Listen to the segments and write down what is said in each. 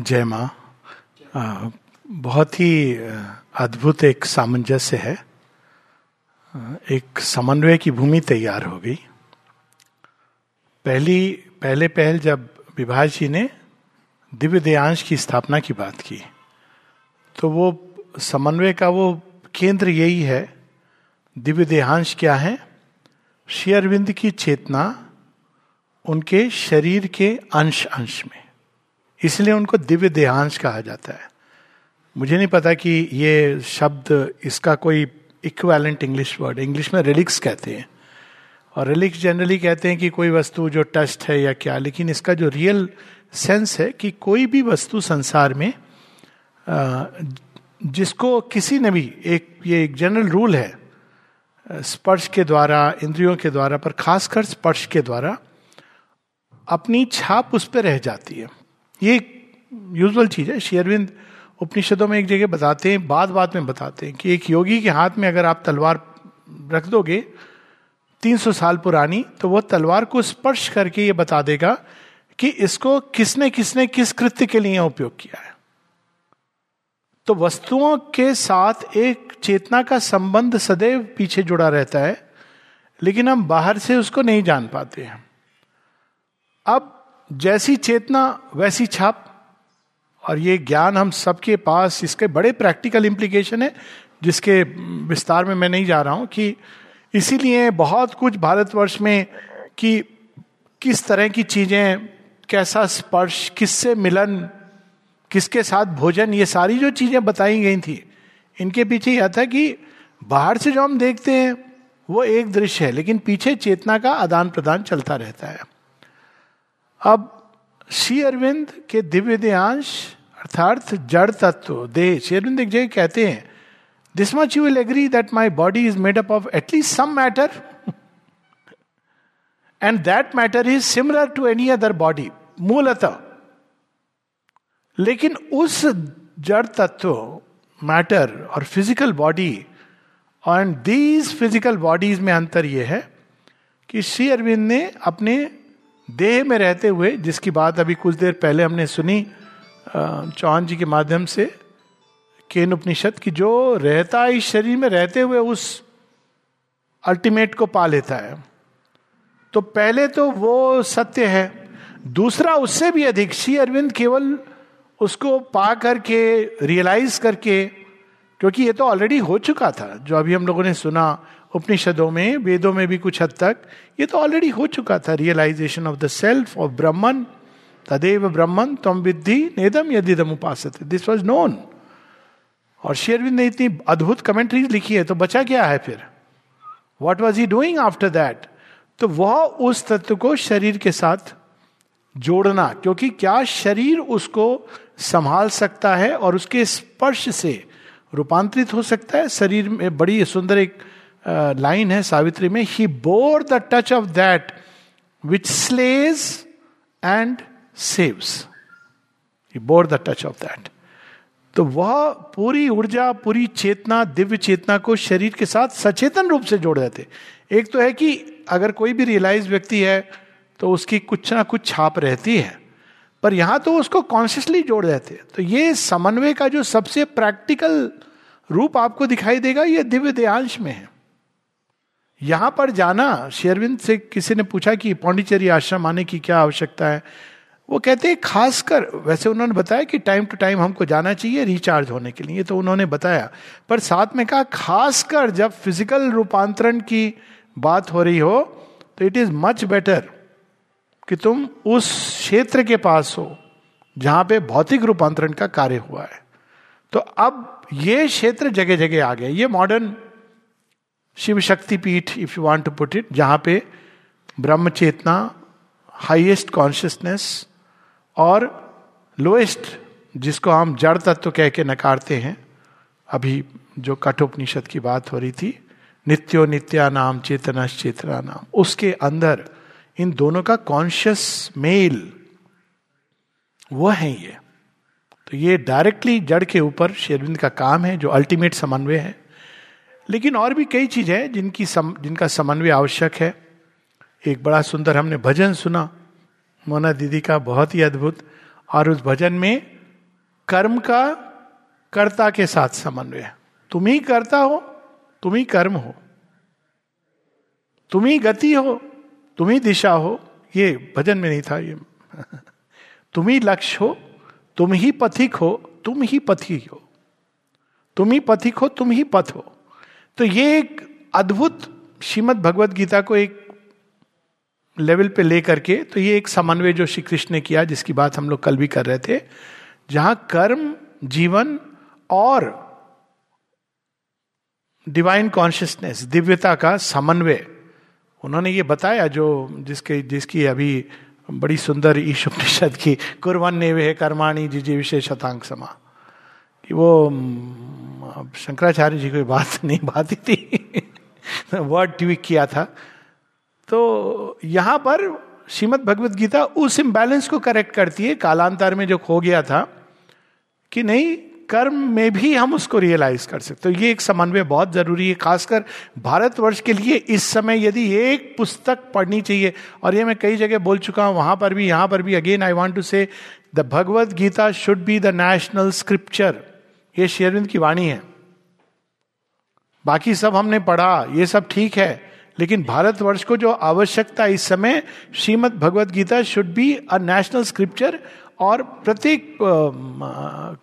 जय माँ बहुत ही अद्भुत एक सामंजस्य है। एक समन्वय की भूमि तैयार हो गई। पहली, पहले पहल जब विभा जी ने दिव्य देयांश की स्थापना की बात की तो वो समन्वय का वो केंद्र यही है। दिव्य देहांश क्या है? श्री की चेतना उनके शरीर के अंश अंश में। इसलिए उनको दिव्य देहांश कहा जाता है। मुझे नहीं पता कि ये शब्द इसका कोई इक्वेलेंट इंग्लिश वर्ड इंग्लिश में रिलिक्स कहते हैं। और रिलिक्स जनरली कहते हैं कि कोई वस्तु जो टस्ट है या क्या, लेकिन इसका जो रियल सेंस है कि कोई भी वस्तु संसार में जिसको किसी ने भी, एक, ये एक जनरल रूल है स्पर्श के द्वारा, इंद्रियों के द्वारा, पर खासकर स्पर्श के द्वारा, अपनी छाप उस पर रह जाती है। ये यूजुअल चीज़ है। शेयरविंद उपनिषदों में एक जगह बताते हैं, बाद बाद में बताते हैं कि एक योगी के हाथ में अगर आप तलवार रख दोगे 300 साल पुरानी तो वो तलवार को स्पर्श करके ये बता देगा कि इसको किसने किसने किस कृत्य के लिए उपयोग किया है। तो वस्तुओं के साथ एक चेतना का संबंध सदैव पीछे जुड़ा रहता है, लेकिन हम बाहर से उसको नहीं जान पाते हैं। अब जैसी चेतना, वैसी छाप। और ये ज्ञान हम सबके पास, इसके बड़े प्रैक्टिकल इम्प्लीकेशन है, जिसके विस्तार में मैं नहीं जा रहा हूँ कि इसीलिए बहुत कुछ भारतवर्ष में कि किस तरह की चीज़ें, कैसा स्पर्श, किससे मिलन, किसके साथ भोजन, ये सारी जो चीज़ें बताई गई थी, इनके पीछे यह था कि बाहर से जो हम देखते हैं, वो एक दृश्य है, लेकिन पीछे चेतना का आदान प्रदान चलता रहता है। अब श्री अरविंद के दिव्य देहांश, अर्थात जड़ तत्व, देह, श्री अरविंद एक जगह कहते हैं this much you will agree that my body is made up of at least some matter and that matter is similar to any other body मूलतः. लेकिन उस जड़ तत्व मैटर और physical body and these physical bodies में अंतर यह है कि श्री अरविंद ने अपने देह में रहते हुए, जिसकी बात अभी कुछ देर पहले हमने सुनी चौहान जी के माध्यम से, केन उपनिषद की जो रहता है इस शरीर में, रहते हुए उस अल्टीमेट को पा लेता है। तो पहले तो वो सत्य है, दूसरा उससे भी अधिक, श्री अरविंद केवल उसको पा करके रियलाइज़ करके, क्योंकि ये तो ऑलरेडी हो चुका था, जो अभी हम लोगों ने सुना उपनिषदों में, वेदों में भी कुछ हद तक, ये तो ऑलरेडी हो चुका था realisation of the self of Brahman तदेव ब्रह्मन तम विद्धि नेदम यदिदम उपास दिस वॉज़ नोन और शेरविंद ने इतनी अद्भुत कमेंट्रीज लिखी है तो बचा क्या है फिर? What was he doing after that तो वह उस तत्व को शरीर के साथ जोड़ना, क्योंकि क्या शरीर उसको संभाल सकता है और उसके स्पर्श से रूपांतरित हो सकता है? शरीर में बड़ी सुंदर एक लाइन है सावित्री में he bore the touch of that which slays and saves he bore the touch of that तो वह पूरी ऊर्जा, पूरी चेतना, दिव्य चेतना को शरीर के साथ सचेतन रूप से जोड़ देते। एक तो है कि अगर कोई भी रियलाइज़ व्यक्ति है तो उसकी कुछ ना कुछ छाप रहती है। पर यहाँ तो उसको कॉन्शियसली जोड़ देते। तो ये समन्वय का जो सबसे प्रैक्टिकल रूप आपको दिखाई देगा, ये दिव्य देहांश में है। यहाँ पर जाना, शेरविंद से किसी ने पूछा कि पौंडीचेरी आश्रम आने की क्या आवश्यकता है? वो कहते हैं, खासकर, वैसे उन्होंने बताया कि टाइम टू टाइम हमको जाना चाहिए रिचार्ज होने के लिए तो उन्होंने बताया। पर साथ में कहा, खासकर जब फ़िज़िकल रूपांतरण की बात हो रही हो तो इट इज़ मच बेटर कि तुम उस क्षेत्र के पास हो, जहाँ पे भौतिक रूपांतरण का कार्य हुआ है। तो अब ये क्षेत्र जगह जगह आ गए ये modern Shiv Shakti Peeth if you want to put it जहाँ पे ब्रह्म चेतना हाइएस्ट कॉन्शियसनेस और लोएस्ट जिसको हम जड़ तत्व कह के नकारते हैं, अभी जो कठोपनिषद की बात हो रही थी, नित्यो नित्या नाम चेतना चेतना नाम उसके अंदर इन दोनों का कॉन्शियस मेल वो है ये। तो ये डायरेक्टली जड़ के ऊपर शेरविंद का काम है, जो अल्टीमेट समन्वय है। लेकिन और भी कई चीज़ है जिनकी सम, जिनका समन्वय आवश्यक है। एक बड़ा सुंदर हमने भजन सुना। मोना दीदी का बहुत ही अद्भुत। और उस भजन में कर्म का कर्ता के साथ समन्वय तुम ही कर्ता हो तुम ही कर्म हो। तुम ही गति हो तुम ही दिशा हो। ये भजन में नहीं था ये। तुम ही लक्ष्य हो तुम ही पथिक हो तुम ही पथी हो। तुम ही पथिक हो तुम ही पथ हो। तो ये एक अद्भुत श्रीमद भगवत गीता को एक लेवल पे लेकर के तो ये एक समन्वय जो श्री कृष्ण ने किया, जिसकी बात हम लोग कल भी कर रहे थे, जहाँ कर्म, जीवन और डिवाइन कॉन्शियसनेस दिव्यता का समन्वय, उन्होंने ये बताया जो जिसके, जिसकी अभी बड़ी सुंदर ईश की कुरवन ने वे कर्माणी जिजे विशेष शतांक समा। कि वो शंकराचार्य जी कोई बात नहीं बात थी। वर्ड ट्वीक किया था। तो यहाँ पर श्रीमद भगवत गीता उस इम्बैलेंस को करेक्ट करती है। कालांतर में जो खो गया था कि नहीं, कर्म में भी हम उसको रियलाइज़ कर सकते तो ये एक समन्वय बहुत ज़रूरी है, खासकर भारतवर्ष के लिए इस समय यदि एक पुस्तक पढ़नी चाहिए, और ये मैं कई जगह बोल चुका हूँ, वहाँ पर भी, यहाँ पर भी again I want to say the Bhagavad Gita should be the national scripture ये शेरविंद की वाणी है। बाकी सब हमने पढ़ा, ये सब ठीक है, लेकिन भारतवर्ष को जो आवश्यकता इस समय Shrimad Bhagavad Gita should be a national scripture और प्रत्येक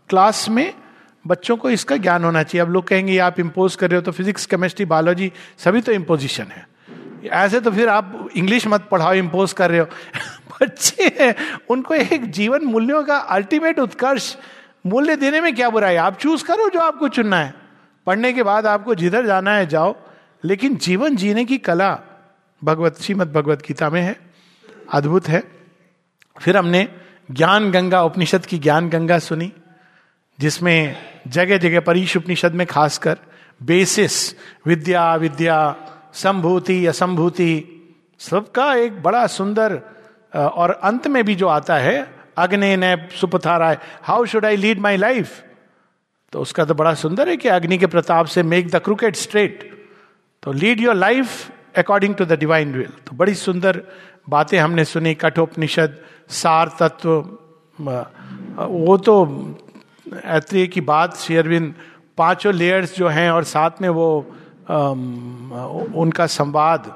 क्लास में बच्चों को इसका ज्ञान होना चाहिए। अब लोग कहेंगे आप इम्पोज कर रहे हो तो फिजिक्स केमिस्ट्री बायोलॉजी सभी तो इम्पोजिशन है। ऐसे तो फिर आप इंग्लिश मत पढ़ाओ इम्पोज कर रहे हो। बच्चे हैं, उनको एक जीवन मूल्यों का अल्टीमेट उत्कर्ष मूल्य देने में क्या बुराई आप चूज़ करो जो आपको चुनना है। पढ़ने के बाद आपको जिधर जाना है, जाओ। लेकिन जीवन जीने की कला भगवत, श्रीमद भगवत गीता में है, अद्भुत है। फिर हमने ज्ञान गंगा उपनिषद की ज्ञान गंगा सुनी, जिसमें जगह जगह परीश उपनिषद में खासकर बेसिस विद्या विद्या, संभूति, असंभूति, सबका एक बड़ा सुंदर और अंत में भी जो आता है अग्नि ने सुपथारा how should I lead my life तो उसका तो बड़ा सुंदर है कि अग्नि के प्रताप से मेक द क्रिकेट स्ट्रेट तो lead your life according to the divine will तो बड़ी सुंदर बातें हमने सुनी, कठोपनिषद, सार तत्व वो तो ऐत्रेय की बात शेयरविन पाँचों लेयर्स जो हैं और साथ में वो उनका संवाद।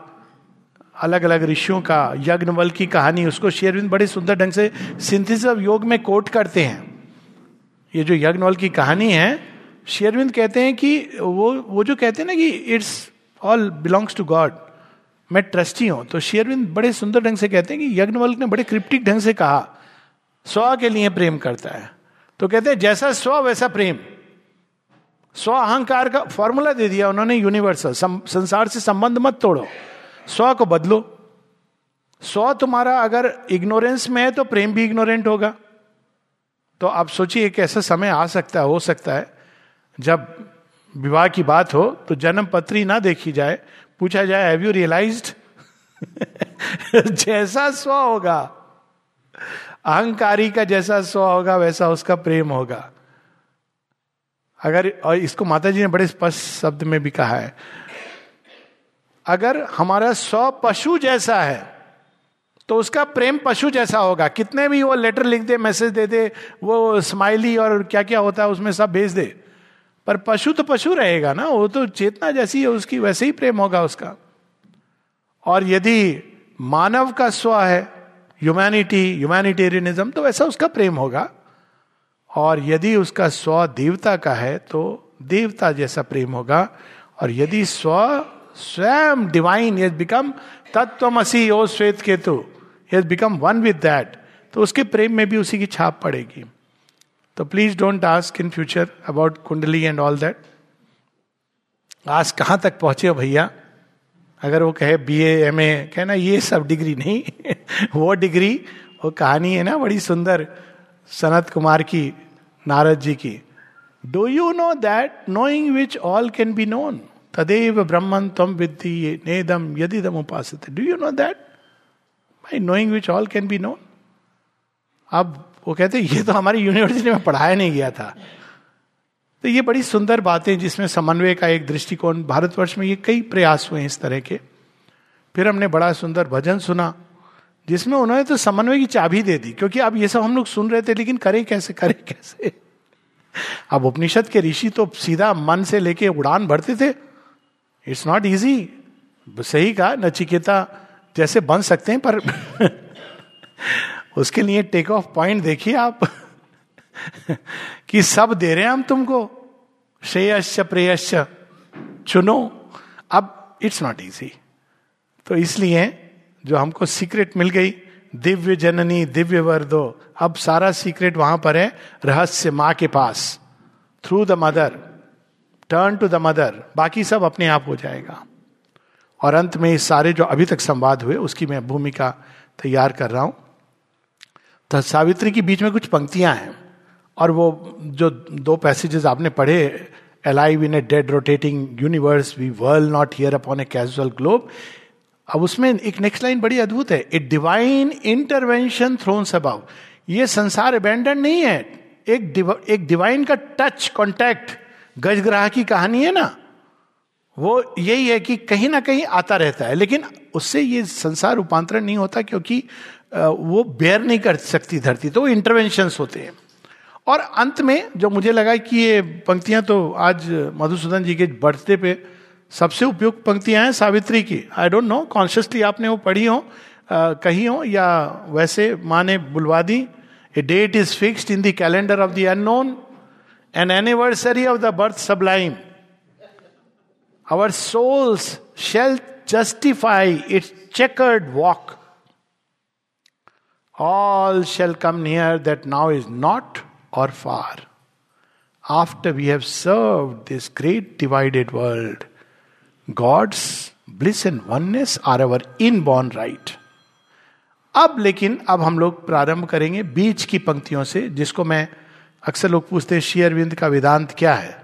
अलग अलग ऋषियों का यज्ञवल की कहानी, उसको शेयरविंद बड़े सुंदर ढंग से सिंथिस ऑफ़ योग में कोट करते हैं। ये जो यज्ञवल की कहानी है शेयरविंद कहते हैं कि वो वो जो कहते हैं ना कि it's all belongs to God मैं ट्रस्टी हूँ। तो शेयरविंद बड़े सुंदर ढंग से कहते हैं कि यज्ञवल्क ने बड़े क्रिप्टिक ढंग से कहा, स्व के लिए प्रेम करता है। तो कहते हैं, जैसा स्व, वैसा प्रेम। स्व अहंकार का फॉर्मूला दे दिया उन्होंने यूनिवर्सल संसार से संबंध मत तोड़ो। स्व को बदलो। स्व तुम्हारा अगर इग्नोरेंस में है तो प्रेम भी इग्नोरेंट होगा। तो आप सोचिए एक ऐसा समय आ सकता है, हो सकता है, जब विवाह की बात हो तो जन्म पत्री ना देखी जाए। पूछा जाए हैव यू रियलाइज़ जैसा स्व होगा, अहंकारी का जैसा स्व होगा, वैसा उसका प्रेम होगा। अगर, और इसको माता जी ने बड़े स्पष्ट शब्द में भी कहा है अगर हमारा स्व पशु जैसा है तो उसका प्रेम पशु जैसा होगा। कितने भी वो लेटर लिख दे मैसेज दे दे, वो स्माइली और क्या क्या होता है, उसमें सब भेज दे। पर पशु तो पशु रहेगा ना, वो तो चेतना जैसी है, उसकी वैसे ही प्रेम होगा उसका। और यदि मानव का स्व है ह्यूमैनिटी ह्यूमैनिटेरियनिज्म तो वैसा उसका प्रेम होगा। और यदि उसका स्व देवता का है तो देवता जैसा प्रेम होगा। और यदि स्व स्वयं डिवाइन यज बिकम तत्वमसी ओ श्वेत केतु यज बिकम वन विद दैट तो उसके प्रेम में भी उसी की छाप पड़ेगी। तो please don't ask in future about kundli and all that आज कहाँ तक पहुँचे हो भैया? अगर वो कहे बी एम ए कहना ये सब डिग्री नहीं, वो डिग्री वो कहानी है ना बड़ी सुंदर, सनत कुमार की, नारद जी की। Do you know that knowing which all can be known तदेव ब्रह्मन तम विद्धि यदि दम उपास do you know that by knowing which all can be known अब वो कहते ये तो हमारी यूनिवर्सिटी में पढ़ाया नहीं गया था। तो ये बड़ी सुंदर बातें जिसमें समन्वय का एक दृष्टिकोण भारतवर्ष में ये कई प्रयास हुए इस तरह के। फिर हमने बड़ा सुंदर भजन सुना, जिसमें उन्होंने तो समन्वय की चाबी दे दी, क्योंकि अब ये सब हम लोग सुन रहे थे, लेकिन करें कैसे करें कैसे? अब उपनिषद के ऋषि तो सीधा मन से लेके उड़ान भरते थे इट्स नॉट इजी सही कहा, नचिकेता जैसे बन सकते हैं, पर उसके लिए टेक ऑफ़ पॉइंट देखिए आप कि सब दे रहे हैं हम तुमको। श्रेयश्च, प्रेयश्च, चुनो। अब इट्स नॉट इजी तो इसलिए जो हमको सीक्रेट मिल गई, दिव्य जननी, दिव्य वर्दो, अब सारा सीक्रेट वहाँ पर है, रहस्य माँ के पास। Through the mother turn to the mother बाकी सब अपने आप हो जाएगा। और अंत में इस सारे जो अभी तक संवाद हुए, उसकी मैं भूमिका तैयार कर रहा हूँ। तो सावित्री के बीच में कुछ पंक्तियाँ हैं, और वो जो दो पैसेजेस आपने पढ़े alive in a dead rotating universe we whirl not here upon a casual globe अब उसमें एक नेक्स्ट लाइन बड़ी अद्भुत है। A divine intervention thrones above ये संसार अबेंडन नहीं है। एक डिवाइन का टच कॉन्टैक्ट गजग्राह की कहानी है ना, वो यही है कि कहीं ना कहीं आता रहता है, लेकिन उससे ये संसार रूपांतरण नहीं होता क्योंकि वो बेयर नहीं कर सकती धरती तो इंटरवेंशन होते हैं। और अंत में जो मुझे लगा कि ये पंक्तियाँ तो आज मधुसूदन जी के बर्थडे पे सबसे उपयुक्त पंक्तियाँ हैं सावित्री की। आई डोंट नो कॉन्शियसली आपने वो पढ़ी हो कही हो, या वैसे माँ ने बुलवा दी a date is fixed in the calendar of the unknown an anniversary of the birth sublime our souls shall justify its chequered walk all shall come near that now is not और far after we have serve this great divided world God's bliss and oneness are our inborn right अब लेकिन अब हम लोग प्रारंभ करेंगे बीच की पंक्तियों से, जिसको मैं अक्सर लोग पूछते हैं शेयरविंद का वेदांत क्या है?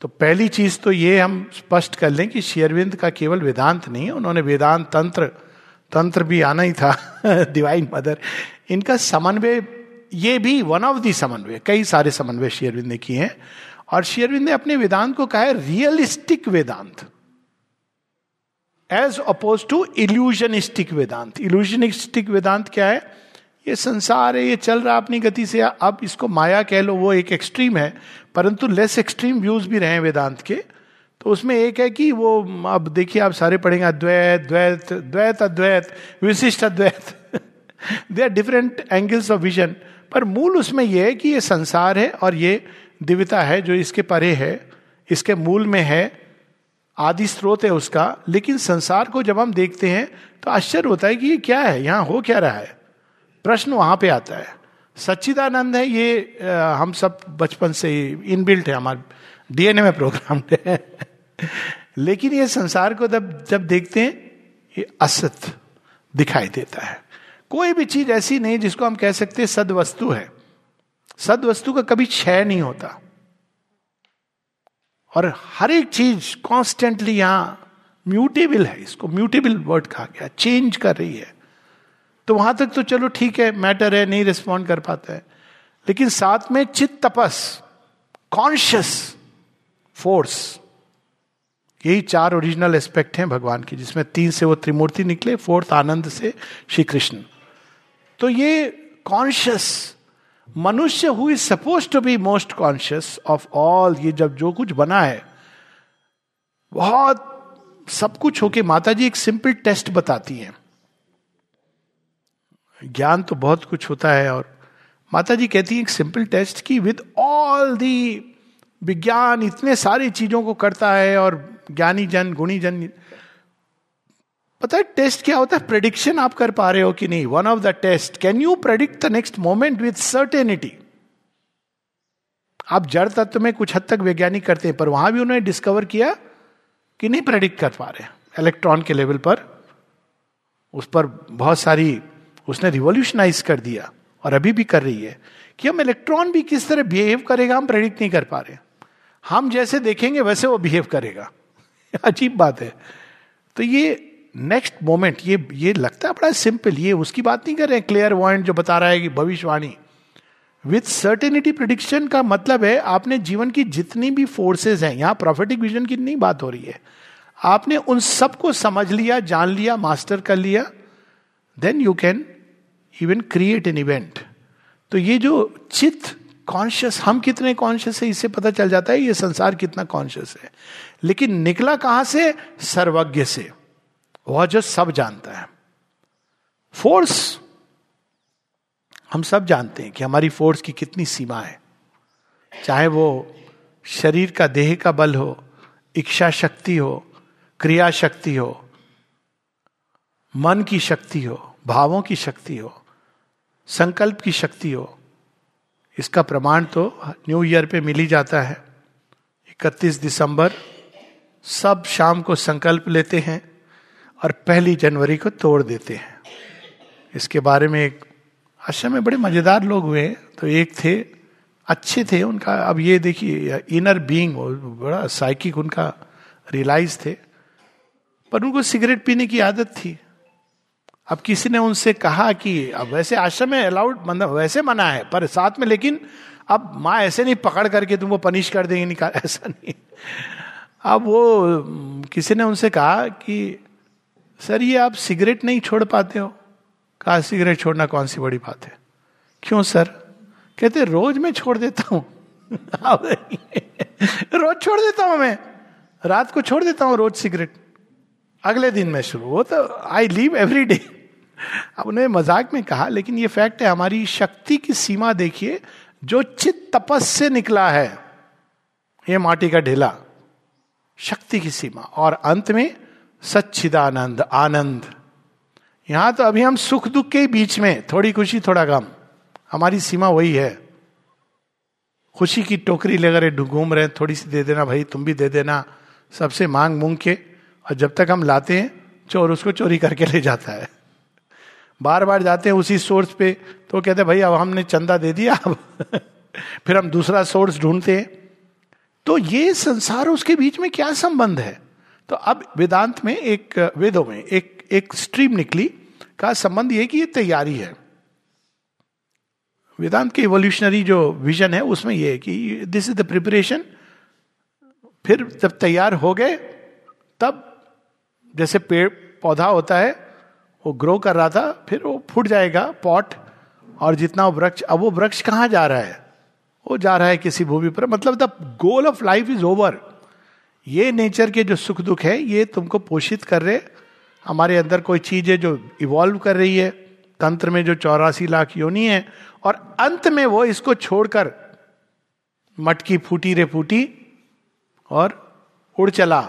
तो पहली चीज़ तो ये हम स्पष्ट कर लें कि शेयरविंद का केवल वेदांत नहीं है, उन्होंने वेदांत तंत्र तंत्र भी आना ही था डिवाइन मदर इनका समन्वय, ये भी वन ऑफ़ दी समन्वय, कई सारे समन्वय शेयरविंद ने किए हैं। और शेयरविंद ने अपने वेदांत को कहा है realistic Vedanta. As oppose to illusionistic Vedanta. Illusionistic Vedanta क्या है? ये संसार है, ये चल रहा अपनी गति से। अब इसको माया कह लो, वो एक एक्सट्रीम है, परंतु लेस एक्सट्रीम व्यूज़ भी रहे वेदांत के। तो उसमें एक है कि वो, अब देखिए, आप सारे पढ़ेंगे, अद्वैत, Dvaita Dvaita, Advaita, Vishishta Advaita. They are different angles of vision पर मूल उसमें यह है कि ये संसार है और ये दिव्यता है जो इसके परे है, इसके मूल में है, आदि स्रोत है उसका। लेकिन संसार को जब हम देखते हैं तो आश्चर्य होता है कि ये क्या है, यहाँ हो क्या रहा है? प्रश्न वहाँ पे आता है। सच्चिदानंद है ये आ, हम सब बचपन से इनबिल्ट है हमारे डीएनए में प्रोग्राम है। लेकिन ये संसार को जब जब देखते हैं ये असत दिखाई देता है। कोई भी चीज़ ऐसी नहीं जिसको हम कह सकते सद वस्तु है। सद वस्तु का कभी क्षय नहीं होता। और हर एक चीज़ कॉन्स्टेंटली यहाँ म्यूटेबल है इसको म्यूटेबल वर्ड कहा गया चेंज कर रही है। तो वहाँ तक तो चलो ठीक है, मैटर है, नहीं रिस्पॉन्ड कर पाता है। लेकिन साथ में चित्त तपस कॉन्शियस फोर्स यही चार ओरिजिनल एस्पेक्ट हैं भगवान की, जिसमें तीन से वो त्रिमूर्ति निकले फोर्थ आनंद से श्री कृष्ण तो ये कॉन्शियस मनुष्य who is suppose to be most conscious of all ये जब जो कुछ बना है, बहुत सब कुछ होके माता जी एक सिंपल टेस्ट बताती हैं। ज्ञान तो बहुत कुछ होता है और माता जी कहती है, एक सिंपल टेस्ट की विद ऑल दी विज्ञान, इतने सारी चीज़ों को करता है और ज्ञानी जन गुणी जन पता है टेस्ट क्या होता है? प्रेडिक्शन आप कर पा रहे हो कि नहीं? One of the test can you predict the next moment with certainty आप जड़ तत्व में कुछ हद तक वैज्ञानिक करते हैं, पर वहाँ भी उन्होंने डिस्कवर किया कि नहीं प्रेडिक्ट कर पा रहे इलेक्ट्रॉन के लेवल पर, उस पर बहुत सारी उसने रिवोल्यूशनाइज कर दिया और अभी भी कर रही है कि हम इलेक्ट्रॉन भी किस तरह बिहेव करेगा, हम प्रेडिक्ट नहीं कर पा रहे हम जैसे देखेंगे, वैसे वो बिहेव करेगा। अजीब बात है। तो ये नेक्स्ट मोमेंट ये ये लगता है बड़ा सिंपल ये उसकी बात नहीं कर रहे क्लियर वॉइंट जो बता रहा है कि भविष्यवाणी। विथ सर्टेनिटी प्रिडिक्शन का मतलब है, आपने जीवन की जितनी भी फोर्सेस हैं, यहाँ प्रॉफिटिक विजन की नहीं बात हो रही है। आपने उन सबको समझ लिया, जान लिया मास्टर कर लिया then you can even create an event तो ये जो चित्त कॉन्शियस हम कितने कॉन्शियस है, इससे पता चल जाता है ये संसार कितना कॉन्शियस है। लेकिन निकला कहाँ से? सर्वज्ञ से। वह जो सब जानता है। फोर्स हम सब जानते हैं कि हमारी फोर्स की कितनी सीमा है। चाहे वो शरीर का, देह का बल हो, इच्छा शक्ति हो, क्रिया शक्ति हो, मन की शक्ति हो भावों की शक्ति हो, संकल्प की शक्ति हो, इसका प्रमाण तो न्यू ईयर पे मिल ही जाता है। 31 दिसंबर, सब शाम को संकल्प लेते हैं और पहली जनवरी को तोड़ देते हैं। इसके बारे में एक आश्रम में बड़े मज़ेदार लोग हुए तो एक थे, अच्छे थे, उनका, अब ये देखिए इनर बीइंग बड़ा साइकिक उनका रियलाइज़ थे, पर उनको सिगरेट पीने की आदत थी। अब किसी ने उनसे कहा कि अब वैसे आश्रम में अलाउड मतलब वैसे मना है, पर साथ में लेकिन अब माँ ऐसे नहीं पकड़ करके तुमको पनिश कर देंगे, निकाल, ऐसा नहीं। अब वो, किसी ने उनसे कहा कि, सर, ये आप सिगरेट नहीं छोड़ पाते हो? कहा सिगरेट छोड़ना कौन सी बड़ी बात है? क्यों, सर? कहते, रोज मैं छोड़ देता हूँ। रोज छोड़ देता हूँ मैं। रात को छोड़ देता हूँ रोज सिगरेट अगले दिन में शुरू, वो तो आई लीव एवरी डे अब उन्हें मज़ाक में कहा, लेकिन ये फैक्ट है, हमारी शक्ति की सीमा देखिए, जो चित तपस से निकला है, ये माटी का ढेला, शक्ति की सीमा। और अंत में सच्चिदानंद, आनंद। यहाँ तो अभी हम सुख दुख के बीच में, थोड़ी खुशी, थोड़ा गम। हमारी सीमा वही है। खुशी की टोकरी लेकर घूम रहे थोड़ी सी दे देना भाई, तुम भी दे देना, सबसे मांग मूंग के। और जब तक हम लाते हैं, चोर उसको चोरी करके ले जाता है। बार बार जाते हैं उसी सोर्स पे तो कहते भाई, अब हमने चंदा दे दिया, अब फिर हम दूसरा सोर्स ढूंढते हैं। तो ये संसार उसके बीच में क्या संबंध है? तो अब वेदांत में एक, वेदों में एक एक स्ट्रीम निकली का संबंध ये कि ये तैयारी है। वेदांत के इवोल्यूशनरी जो विजन है, उसमें यह है कि दिस इज़ द प्रिपरेशन फिर जब तैयार हो गए, तब जैसे पेड़ पौधा होता है वो ग्रो कर रहा था, फिर वो फूट जाएगा पॉट और जितना वो वृक्ष, अब वो वृक्ष कहाँ जा रहा है? वो जा रहा है किसी भूमि पर। मतलब the goal of life is over ये नेचर के जो सुख दुख है, ये तुमको पोषित कर रहे हमारे अंदर कोई चीज़ है जो इवॉल्व कर रही है। तंत्र में जो चौरासी लाख योनी है और अंत में वो इसको छोड़कर मटकी फूटी रे फूटी और उड़ चला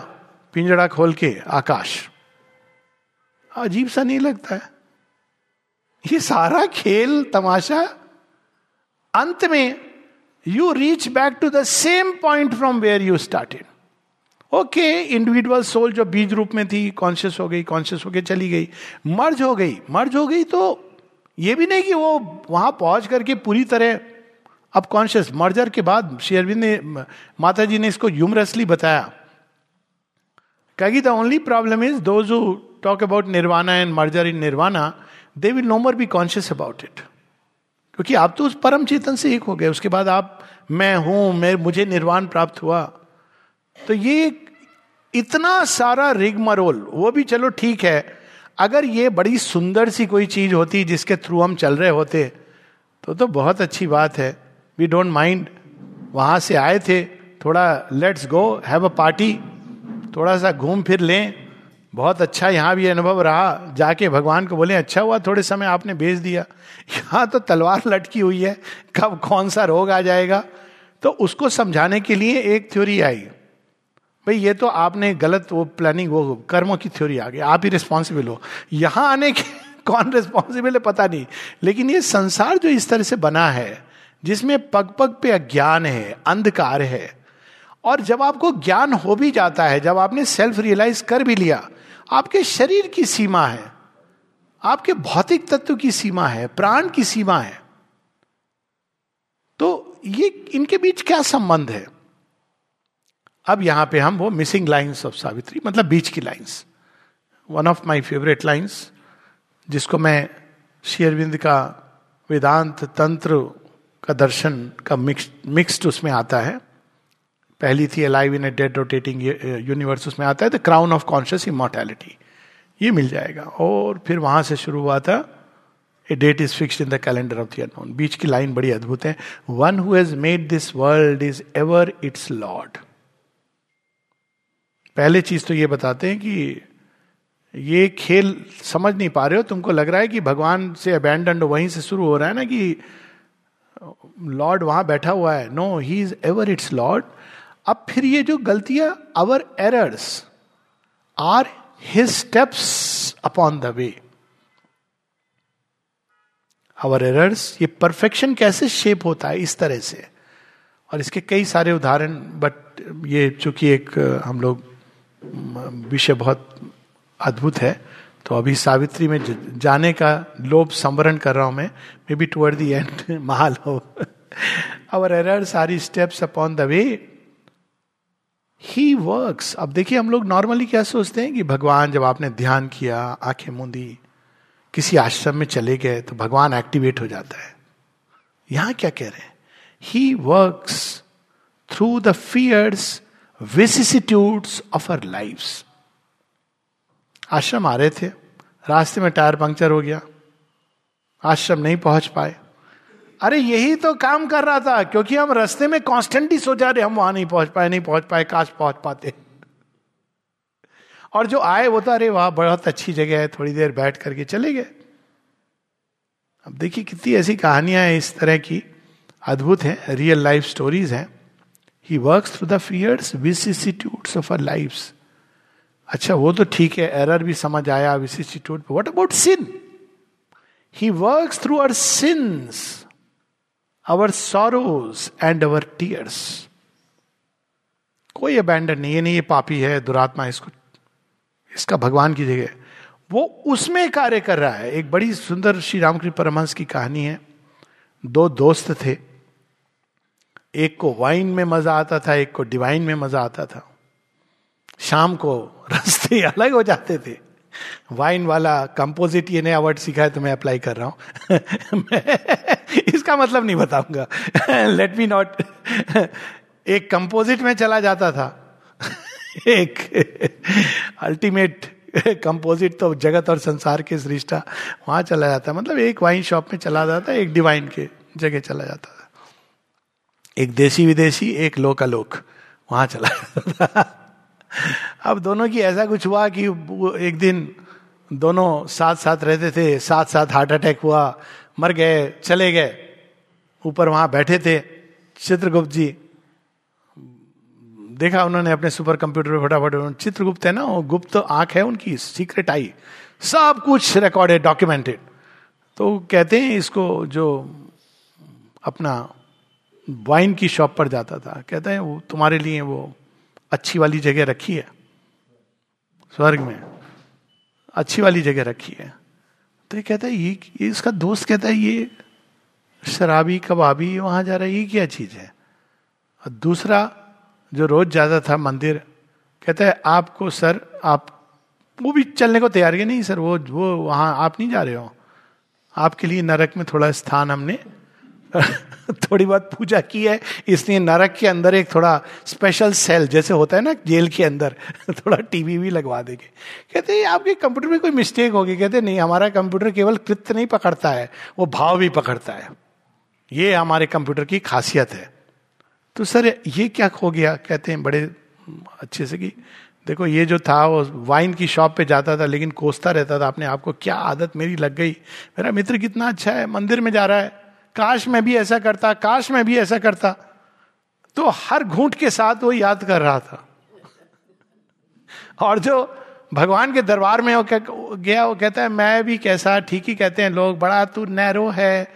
पिंजड़ा खोल के आकाश। अजीब सा नहीं लगता है। ये सारा खेल, तमाशा, अंत में you reach back to the same point from where you started okay individual soul जो बीज रूप में थी कॉन्शियस हो गई कॉन्शियस होके चली गई मर्ज हो गई। मर्ज हो गई तो ये भी नहीं कि वो वहाँ पहुँच करके पूरी तरह अब कॉन्शियस मर्जर के बाद शेरविंद ने, माता जी ने इसको यूमरसली बताया। कहेगी the only problem is those talk about nirvana and merger in nirvana they will no more be conscious about it क्योंकि आप तो उस परम चेतन से एक हो गए, उसके बाद आप, मैं हूँ, मैं, मुझे निर्वाण प्राप्त हुआ। तो ये इतना सारा रिग मरोल वो भी चलो ठीक है, अगर ये बड़ी सुंदर सी कोई चीज़ होती जिसके थ्रू हम चल रहे होते तो तो बहुत अच्छी बात है। वी डोंट माइंड वहाँ से आए थे, थोड़ा let's go have a party थोड़ा सा घूम फिर लें बहुत अच्छा यहाँ भी अनुभव रहा। जाके भगवान को बोले अच्छा हुआ, थोड़े समय आपने भेज दिया। यहाँ तो तलवार लटकी हुई है, कब कौन सा रोग आ जाएगा? तो उसको समझाने के लिए एक थ्योरी आई। भाई, ये तो आपने गलत वो प्लानिंग वो कर्मों की थ्योरी आ गई। आप ही रिस्पॉन्सिबल हो। यहाँ आने के कौन रिस्पॉन्सिबल है, पता नहीं। लेकिन ये संसार जो इस तरह से बना है, जिसमें पग पग पे अज्ञान है, अंधकार है और जब आपको ज्ञान हो भी जाता है, जब आपने सेल्फ रियलाइज़ कर भी लिया, आपके शरीर की सीमा है, आपके भौतिक तत्व की सीमा है, प्राण की सीमा है तो ये इनके बीच क्या संबंध है? अब यहाँ पे हम वो मिसिंग लाइंस ऑफ़ सावित्री मतलब बीच की lines one of my favourite lines जिसको मैं शेयरविंद का वेदांत तंत्र का दर्शन का मिक्स मिक्स्ड उसमें आता है। पहली थी alive in a dead rotating universe उसमें आता है the crown of conscious immortality ये मिल जाएगा। और फिर वहाँ से शुरू हुआ था a date is fixed in the calendar of the बीच की लाइन बड़ी अद्भुत है। One who has made this world is ever its lord पहले चीज़ तो ये बताते हैं कि ये खेल समझ नहीं पा रहे हो। तुमको लग रहा है कि भगवान से अबैंडन वहीं से शुरू हो रहा है ना कि लॉर्ड वहाँ बैठा हुआ है। No he is ever its lord अब फिर ये जो गलतियाँ our errors are his steps upon the way our errors ये परफेक्शन कैसे शेप होता है इस तरह से? और इसके कई सारे उदाहरण बट ये चूँकि एक हम लोग विषय बहुत अद्भुत है तो अभी सावित्री में जाने का लोभ, संवरण कर रहा हूँ मैं may be toward the end Mahal हो our error sorry steps upon the way he works अब देखिए, हम लोग नॉर्मली क्या सोचते हैं कि भगवान जब आपने ध्यान किया, आँखें मूंदी, किसी आश्रम में चले गए तो भगवान एक्टिवेट हो जाता है। यहाँ क्या कह रहे हैं? He works through the fierce vicissitudes of our life's आश्रम आ रहे थे, रास्ते में टायर पंक्चर हो गया, आश्रम नहीं पहुँच पाए। अरे यही तो काम कर रहा था, क्योंकि हम रास्ते में कॉन्स्टेंटली सोचा रहे, हम वहाँ नहीं पहुँच पाए, नहीं पहुँच पाए, काश पहुँच पाते। और जो आए वो तो अरे वहाँ, बहुत अच्छी जगह है, थोड़ी देर बैठ करके चले गए। अब देखिए कितनी ऐसी कहानियाँ हैं इस तरह की, अद्भुत हैं रियल लाइफ स्टोरीज हैं। He work through the fierce vicissitudes of our life अच्छा वो तो ठीक है एरर भी समझ आया vicissitude what about sin he work through our sins our sorrows and our tears कोई अबैंडन नहीं ये नहीं, ये पापी है, दुरात्मा इसको, इसका भगवान की जगह। वो उसमें कार्य कर रहा है। एक बड़ी सुंदर श्री रामकृष्ण परमहंस की कहानी है। दो दोस्त थे। एक को वाइन में मज़ा आता था, एक को डिवाइन में मज़ा आता था। शाम को रास्ते अलग हो जाते थे। वाइन वाला कंपोजिट ये नया वर्ड सीखा है तो मैं अप्लाई कर रहा हूँ। इसका मतलब नहीं बताऊँगा। लेट मी नॉट एक कंपोजिट में चला जाता था। एक अल्टीमेट कंपोजिट तो जगत और संसार के सृष्टा, वहाँ चला जाता मतलब एक वाइन शॉप में चला जाता एक डिवाइन के जगह चला जाता था। एक देशी विदेशी एक लोकालोक, वहाँ चला जाता था। अब दोनों की ऐसा कुछ हुआ कि वो एक दिन दोनों साथ साथ रहते थे साथ साथ हार्ट अटैक हुआ, मर गए, चले गए, ऊपर वहाँ बैठे थे, चित्रगुप्त जी। देखा उन्होंने अपने सुपर कंप्यूटर पे फटाफट चित्रगुप्त है ना, वो गुप्त आँख है उनकी सीक्रेट आई सब कुछ रिकॉर्डेड डॉक्यूमेंटेड तो कहते हैं इसको जो अपना वाइन की शॉप पर जाता था, कहते हैं वो तुम्हारे लिए वो अच्छी वाली जगह रखी है। स्वर्ग में अच्छी वाली जगह रखी है। तो ये कहता है ये, इसका दोस्त कहता है ये शराबी कबाबी वहाँ जा रहा है ये क्या चीज़ है? और दूसरा जो रोज जाता था मंदिर कहता है आपको सर आप वो भी चलने को तैयार है नहीं सर वो वो वहाँ आप नहीं जा रहे हो। आपके लिए नरक में थोड़ा स्थान हमने थोड़ी बहुत पूजा की है, इसलिए नरक के अंदर एक थोड़ा स्पेशल सेल जैसे होता है ना, जेल के अंदर, थोड़ा टीवी भी लगवा देंगे। कहते हैं, आपके कंप्यूटर में कोई मिस्टेक होगी? कहते नहीं, हमारा कंप्यूटर केवल कृत्य नहीं पकड़ता है, वो भाव भी पकड़ता है। ये हमारे कंप्यूटर की खासियत है। तो सर, ये क्या हो गया? कहते हैं, बड़े अच्छे से कि, देखो, ये जो था, वो वाइन की शॉप पे जाता था, लेकिन कोसता रहता था, अपने आप को क्या आदत मेरी लग गई? मेरा मित्र कितना अच्छा है, मंदिर में जा रहा है। काश मैं भी ऐसा करता, काश मैं भी ऐसा करता। तो हर घूंट के साथ वो याद कर रहा था। और जो भगवान के दरबार में वो गया, वो कहता है, मैं भी कैसा, ठीक ही कहते हैं लोग, बड़ा तू नैरो है,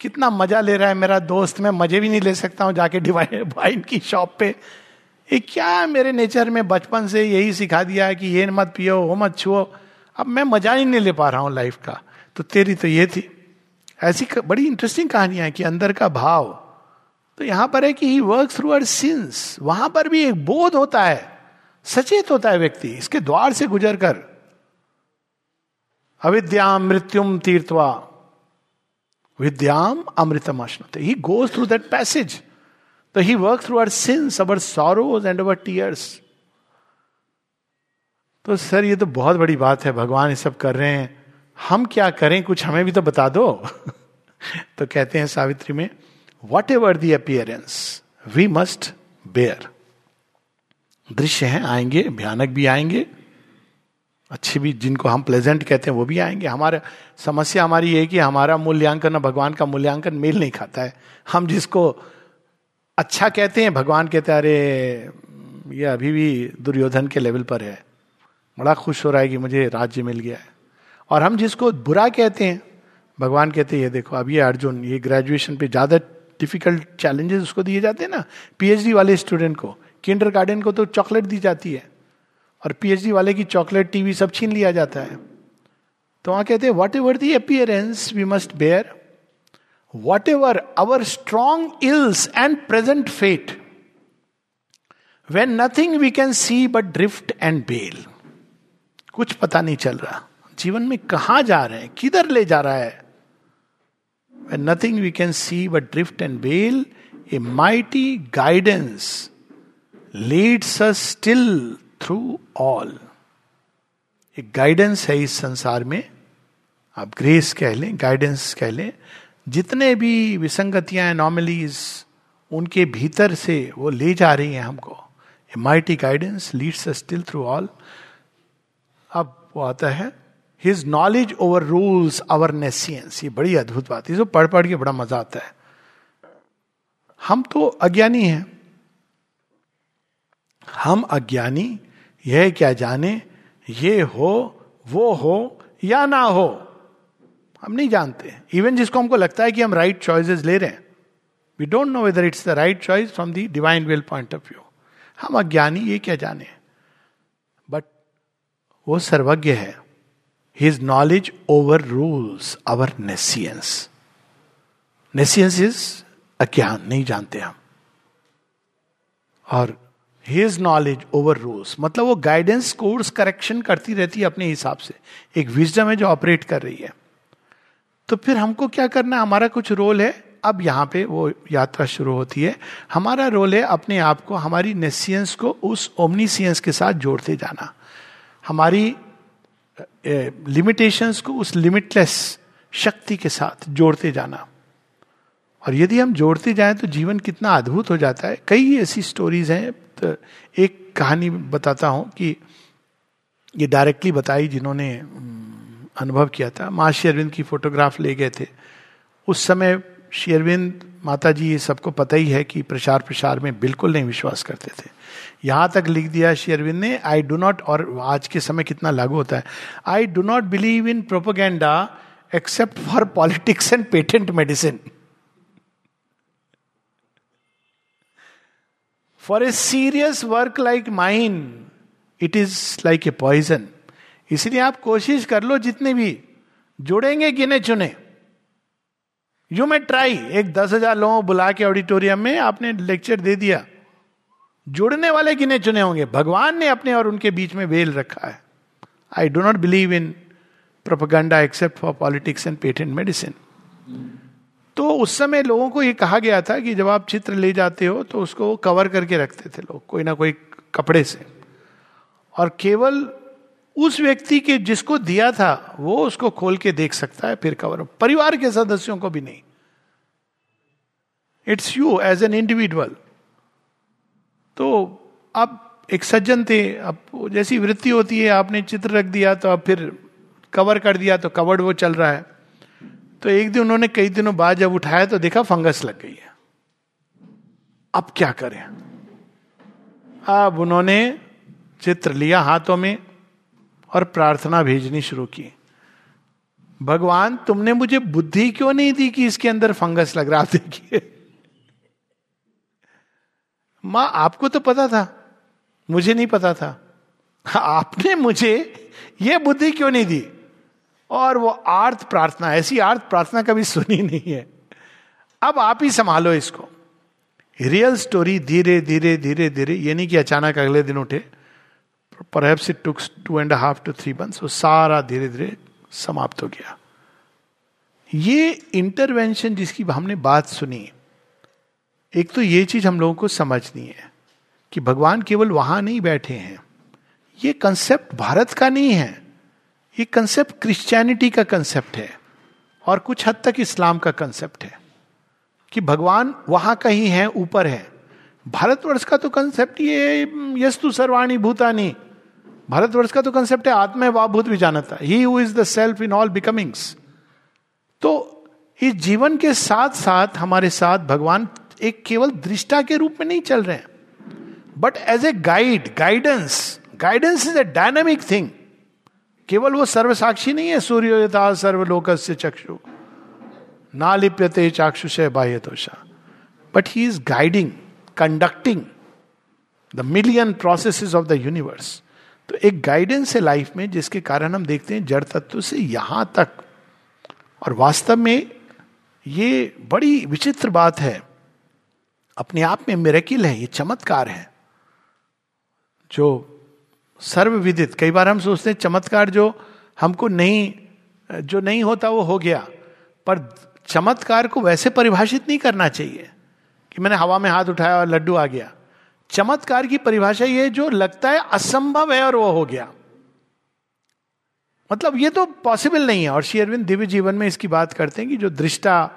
कितना मज़ा ले रहा है मेरा दोस्त, मैं मज़े भी नहीं ले सकता हूँ जाके डिवाइन वाइन की शॉप पे। ये क्या मेरे नेचर में बचपन से यही सिखा दिया है कि ये मत पियो, वो मत छुओ। अब मैं मज़ा ही नहीं ले पा रहा हूँ लाइफ का। तो तेरी तो ये थी। ऐसी बड़ी इंटरेस्टिंग कहानियाँ हैं कि अंदर का भाव। तो यहाँ पर है कि he work through our sins वहाँ पर भी एक बोध होता है। सचेत होता है व्यक्ति, इसके द्वार से गुजर कर अविद्याम मृत्युम तीर्थवा विद्याम अमृतम अश्नुते he goes through that passage तो he work through our sins our sorrows and our tears तो सर, ये तो बहुत बड़ी बात है। भगवान ये सब कर रहे हैं। हम क्या करें? कुछ हमें भी तो बता दो। तो कहते हैं सावित्री में whatever the appearance we must bear दृश्य हैं, आएँगे, भयानक भी आएँगे। अच्छे भी, जिनको हम प्लेजेंट कहते हैं, वो भी आएँगे। हमारा, समस्या हमारी ये है कि हमारा मूल्यांकन और भगवान का मूल्यांकन मेल नहीं खाता है। हम जिसको अच्छा कहते हैं, भगवान कहते हैं, अरे, ये अभी भी दुर्योधन के लेवल पर है। बड़ा खुश हो रहा है कि मुझे राज्य मिल गया है। और हम जिसको बुरा कहते हैं, भगवान कहते हैं, ये देखो अभी ये अर्जुन, ये ग्रेजुएशन पे ज़्यादा डिफ़िकल्ट चैलेंजेस उसको दिए जाते हैं ना। पीएचडी वाले स्टूडेंट को किंडर गार्डन को तो चॉकलेट दी जाती है और पीएचडी वाले की चॉकलेट टीवी सब छीन लिया जाता है। तो वहाँ कहते हैं whatever the appearance we must bear whatever our strong ills and present fate when nothing we can see but drift and bale कुछ पता नहीं चल रहा। जीवन में कहा जा रहे हैं? किधर ले जा रहा है? Nothing we can see but drift and bale a mighty guidance leads us still through all एक गाइडेंस है इस संसार में, आप ग्रेस कह लें गाइडेंस कह लें, जितने भी विसंगतियाँ नॉर्मलीज उनके भीतर से वो ले जा रही हैं हमको। A mighty guidance leads still through all अब वो आता है his knowledge overrules our nescience ये बड़ी अद्भुत बात है। इसको पढ़ पढ़ के बड़ा मज़ा आता है। हम तो अज्ञानी हैं। हम अज्ञानी, यह क्या जाने? ये हो, वो हो, या ना हो? हम नहीं जानते। इवन जिसको हमको लगता है कि हम राइट right चॉइसेस ले रहे हैं। We don't know whether it's the right choice from the divine will point of view हम अज्ञानी, ये क्या जाने? बट वो सर्वज्ञ है। Knowledge overrules our nescience nescience is अज्ञान नहीं जानते हम। और हिज नॉलेज ओवर रूल्स मतलब वो गाइडेंस कोर्स करेक्शन करती रहती है अपने हिसाब से। एक विजडम है जो ऑपरेट कर रही है। तो फिर हमको क्या करना है? हमारा कुछ रोल है। अब यहाँ पे वो यात्रा शुरू होती है। हमारा रोल है अपने आप को, हमारी नेसियंस को उस ओमनीसियंस के साथ जोड़ते जाना। हमारी लिमिटेशंस को उस लिमिटलेस शक्ति के साथ जोड़ते जाना। और यदि हम जोड़ते जाएँ तो जीवन कितना अद्भुत हो जाता है। कई ऐसी स्टोरीज हैं तो एक कहानी बताता हूँ कि ये डायरेक्टली बताई जिन्होंने अनुभव किया था। माँ अरविंद की फोटोग्राफ ले गए थे। उस समय शेरविंद माता जी ये सबको पता ही है कि प्रचार प्रसार में बिल्कुल नहीं विश्वास करते थे। यहाँ तक लिख दिया शेरविंद ने आई डो नॉट और आज के समय कितना लागू होता है। I do not believe in propaganda except for politics and patent medicine for a serious work like mine it is like a poison इसलिए आप कोशिश कर लो जितने भी, जुड़ेंगे गिने चुने। यू में ट्राई एक दस हज़ार लोगों बुला के ऑडिटोरियम में आपने लेक्चर दे दिया। जुड़ने वाले गिने चुने होंगे? भगवान ने अपने और उनके बीच में वेल रखा है। I do not believe in propaganda except for politics and patent medicine तो उस समय लोगों को ये कहा गया था कि जब आप चित्र ले जाते हो तो उसको कवर करके रखते थे लोग, कोई ना कोई कपड़े से। और केवल उस व्यक्ति के जिसको दिया था, वो उसको खोल के देख सकता है, फिर कवर परिवार के सदस्यों को भी नहीं। It's you as an individual तो अब एक सज्जन थे अब जैसी वृत्ति होती है, आपने चित्र रख दिया तो अब फिर कवर कर दिया तो कवर्ड वो चल रहा है। तो एक दिन उन्होंने कई दिनों बाद जब उठाया तो देखा फंगस लग गई है। अब क्या करें? अब उन्होंने चित्र लिया हाथों में और प्रार्थना भेजनी शुरू की। भगवान, तुमने मुझे बुद्धि क्यों नहीं दी कि इसके अंदर फंगस लग रहा देखिए माँ, आपको तो पता था। मुझे नहीं पता था। आपने मुझे यह बुद्धि क्यों नहीं दी? और वो आर्थ प्रार्थना, ऐसी आर्थ प्रार्थना कभी सुनी नहीं है। अब आप ही संभालो इसको। रियल स्टोरी धीरे धीरे धीरे धीरे ये नहीं कि अचानक अगले दिन उठे। Perhaps it takes two and half two three months वो सारा धीरे धीरे समाप्त हो गया। ये इंटरवेंशन जिसकी हमने बात सुनी, एक तो ये चीज़ हम लोगों को समझनी है कि भगवान केवल वहाँ नहीं बैठे हैं। ये कंसेप्ट भारत का नहीं है। ये कंसेप्ट क्रिश्चियनिटी का कंसेप्ट है और कुछ हद तक इस्लाम का कंसेप्ट है कि भगवान वहाँ कहीं है, ऊपर है। भारतवर्ष का तो कंसेप्ट ये यस्तु सर्वाणी भूतानी। भारतवर्ष का तो कंसेप्ट है आत्मा वा भूत भी जानता ही। Who is the self in all becomings तो इस जीवन के साथ साथ हमारे साथ भगवान एक केवल दृष्टा के रूप में नहीं चल रहे हैं। But as a guide guidance guidance is a dynamic thing केवल वो सर्वसाक्षी नहीं है सूर्योता सर्वलोक से चक्षु। ना लिप्यते चाक्षुष बाह्य दोषा but he is guiding conducting the million process of the universe तो एक गाइडेंस है लाइफ में जिसके कारण हम देखते हैं जड़ तत्व से यहाँ तक। और वास्तव में ये बड़ी विचित्र बात है। अपने आप में मेरेकिल है, ये चमत्कार है। जो सर्वविदित, कई बार हम सोचते हैं चमत्कार जो हमको नहीं, जो नहीं होता वो हो गया। पर चमत्कार को वैसे परिभाषित नहीं करना चाहिए कि मैंने हवा में हाथ उठाया और लड्डू आ गया। चमत्कार की परिभाषा ये जो लगता है असंभव है और वो हो गया। मतलब ये तो पॉसिबल नहीं है। और श्री अरविंद दिव्य जीवन में इसकी बात करते हैं कि जो दृष्टा,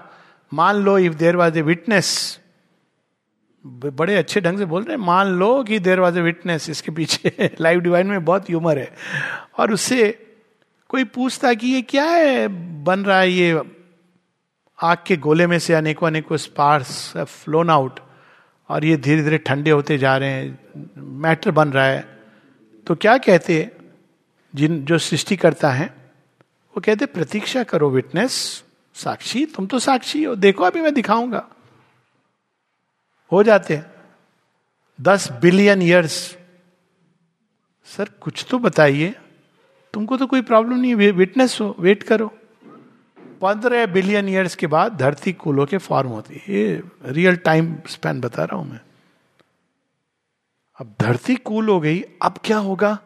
मान लो if there was a witness बड़े अच्छे ढंग से बोल रहे हैं, मान लो कि देर वॉज़ ए विटनेस इसके पीछे लाइव डिवाइन में बहुत ह्यूमर है। और उससे कोई पूछता कि ये क्या है, बन रहा है ये आग के गोले में से अनेकों अनेकों स्पार्स फ्लोन आउट और ये धीरे धीरे ठंडे होते जा रहे हैं, मैटर बन रहा है। तो क्या कहते जिन, जो सृष्टि करता है, वो कहते प्रतीक्षा करो विटनेस, साक्षी, तुम तो साक्षी हो, देखो अभी मैं दिखाऊँगा। हो जाते हैं। दस बिलियन ईयर्स सर, कुछ तो बताइए। तुमको तो कोई प्रॉब्लम नहीं है विटनेस हो वेट करो। पंद्रह बिलियन ईयर्स के बाद धरती कूलों के फॉर्म होती है। ये रियल टाइम स्पैन बता रहा हूँ मैं। अब धरती कूल हो गई, अब क्या होगा?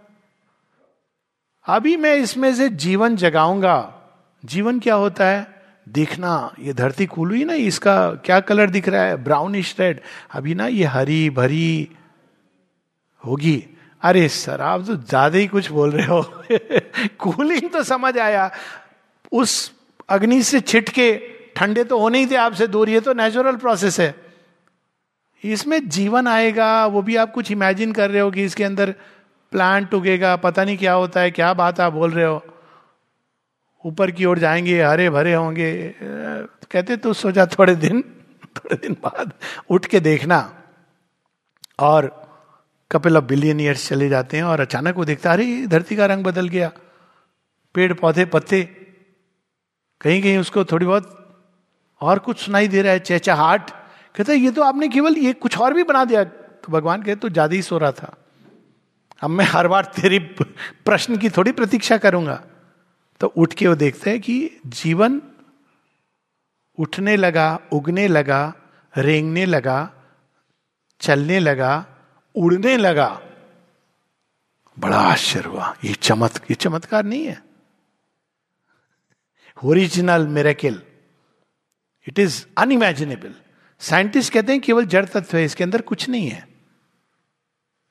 अभी मैं इसमें से जीवन जगाऊँगा। जीवन क्या होता है? देखना, ये धरती कूल हुई ना, इसका क्या कलर दिख रहा है? ब्राउनिश रेड अभी ना ये हरी भरी होगी। अरे सर, आप तो ज़्यादा ही कुछ बोल रहे हो। कूलिंग तो समझ आया। उस अग्नि से छिटके, ठंडे तो होने ही थे आपसे, दूर, ये तो नेचुरल प्रोसेस है। इसमें जीवन आएगा, वो भी आप कुछ इमेजिन कर रहे हो कि इसके अंदर प्लांट उगेगा, पता नहीं क्या होता है, क्या बात आप बोल रहे हो। ऊपर की ओर जाएँगे हरे भरे होंगे। कहते तो सोचा थोड़े दिन थोड़े दिन बाद उठ के देखना। और कपिल ऑफ़ बिलियन ईयर्स चले जाते हैं और अचानक वो देखता, अरे, धरती का रंग बदल गया। पेड़ पौधे पत्ते कहीं कहीं उसको थोड़ी बहुत और कुछ सुनाई दे रहा है चेचाहाट कहते ये तो आपने केवल ये कुछ और भी बना दिया। तो भगवान कहते तो ज़्यादा ही सो रहा था। अब मैं हर बार तेरी प्रश्न की थोड़ी प्रतीक्षा करूँगा। तो उठ के वो देखते हैं कि जीवन उठने लगा, उगने लगा, रेंगने लगा, चलने लगा, उड़ने लगा। बड़ा आश्चर्य हुआ। ये चमत्कार ये चमत्कार नहीं है। Original miracle it is unimaginable scientist कहते हैं केवल जड़ तत्व है, इसके अंदर कुछ नहीं है।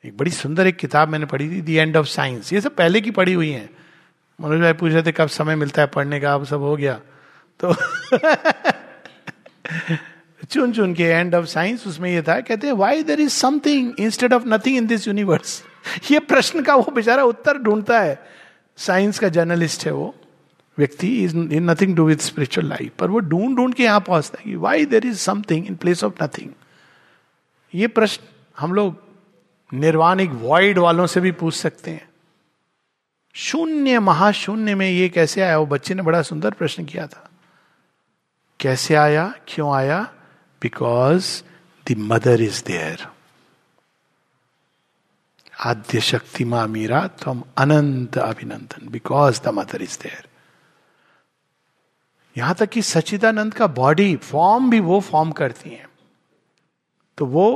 एक बड़ी सुंदर एक किताब मैंने पढ़ी थी दी एंड ऑफ़ साइंस ये सब पहले की पढ़ी हुई है। मनोज भाई पूछ रहे थे, कब समय मिलता है पढ़ने का? अब सब हो गया। तो चुन चुन के एंड ऑफ़ साइंस उसमें ये था, कहते हैं why there is something instead of nothing in this universe ये प्रश्न का वो बेचारा उत्तर ढूंढता है। साइंस का जर्नलिस्ट है वो। व्यक्ति is in nothing do with spiritual life पर वो ढूंढ ढूंढ के यहाँ पहुँचता है why there is something in place of nothing ये प्रश्न हम लोग निर्वाण एक वॉइड वालों से भी पूछ सकते हैं। शून्य, महाशून्य में ये कैसे आया? वो बच्चे ने बड़ा सुंदर प्रश्न किया था। कैसे आया? क्यों आया? Because the mother is there आद्य शक्ति माँ मीरा, तुम अनंत अभिनंदन। Because the mother is there यहाँ तक कि सचिदानंद का बॉडी फॉर्म भी वो फॉर्म करती हैं। तो वो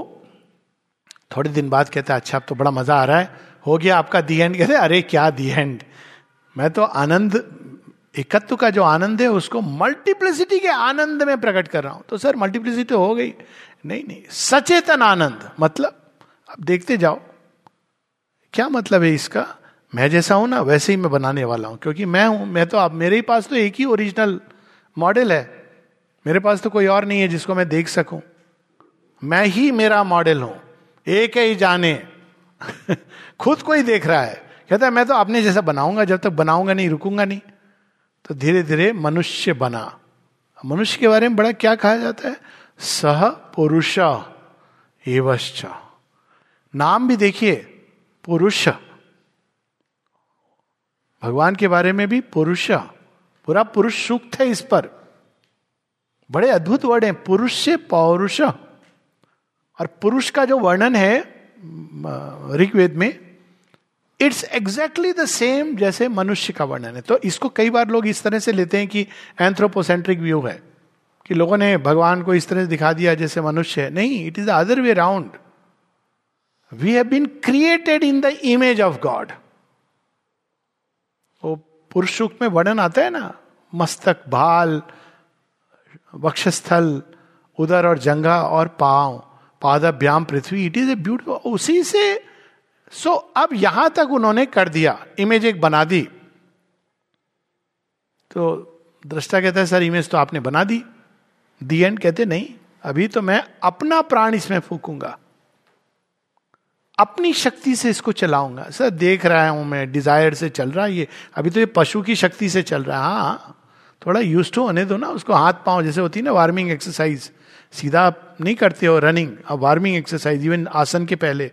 थोड़े दिन बाद कहते हैं अच्छा अब तो बड़ा मज़ा आ रहा है। हो गया आपका दी एंड। कहते अरे, क्या दी एंड? मैं तो आनंद, एकत्व का जो आनंद है, उसको मल्टीप्लिसिटी के आनंद में प्रकट कर रहा हूँ। तो सर मल्टीप्लिसिटी हो गई। नहीं नहीं, सचेतन आनंद मतलब अब देखते जाओ। क्या मतलब है इसका? मैं जैसा हूँ ना, वैसे ही मैं बनाने वाला हूँ, क्योंकि मैं हूँ, मैं तो आप, मेरे ही पास तो एक ही ओरिजिनल मॉडल है। मेरे पास तो कोई और नहीं है जिसको मैं देख सकूँ। मैं ही मेरा मॉडल हूँ। एक ही जाने। खुद को ही देख रहा है। कहता है, मैं तो अपने जैसा बनाऊँगा, जब तक बनाऊँगा नहीं, रुकूँगा नहीं। तो धीरे धीरे मनुष्य बना। मनुष्य के बारे में बड़ा क्या कहा जाता है? सह पुरुष एवश्च। नाम भी देखिए, पुरुष। भगवान के बारे में भी पुरुष। पूरा पुरुष सूक्त है इस पर। बड़े अद्भुत वर्ड हैं, पुरुष से पौरुष। और पुरुष का जो वर्णन है ऋग्वेद में इट्स एग्जैक्टली द सेम जैसे मनुष्य का वर्णन है। तो इसको कई बार लोग इस तरह से लेते हैं कि एंथ्रोपोसेंट्रिक व्यू है, कि लोगों ने भगवान को इस तरह से दिखा दिया जैसे मनुष्य है। नहीं it is the other way round we have been created in the image of God वो पुरुष सुख में वर्णन आता है ना? मस्तक भाल वक्षस्थल उदर और जंगा और पाँव पादभ्याम पृथ्वी इट इज़ ए ब्यूटिफुल उसी से सो so, अब यहाँ तक उन्होंने कर दिया इमेज एक बना दी। तो दृष्टा कहता है सर इमेज तो आपने बना दी। दी एंड कहते नहीं अभी तो मैं अपना प्राण इसमें फूकूँगा। अपनी शक्ति से इसको चलाऊँगा। सर, देख रहा हूँ मैं डिज़ायर से चल रहा है ये। अभी तो ये पशु की शक्ति से चल रहा है हाँ। थोड़ा यूज़ टू होने दो ना, उसको हाथ पाओ जैसे होती है ना वार्मिंग एक्सरसाइज सीधा आप नहीं करते हो रनिंग अब वार्मिंग एक्सरसाइज इवन आसन के पहले।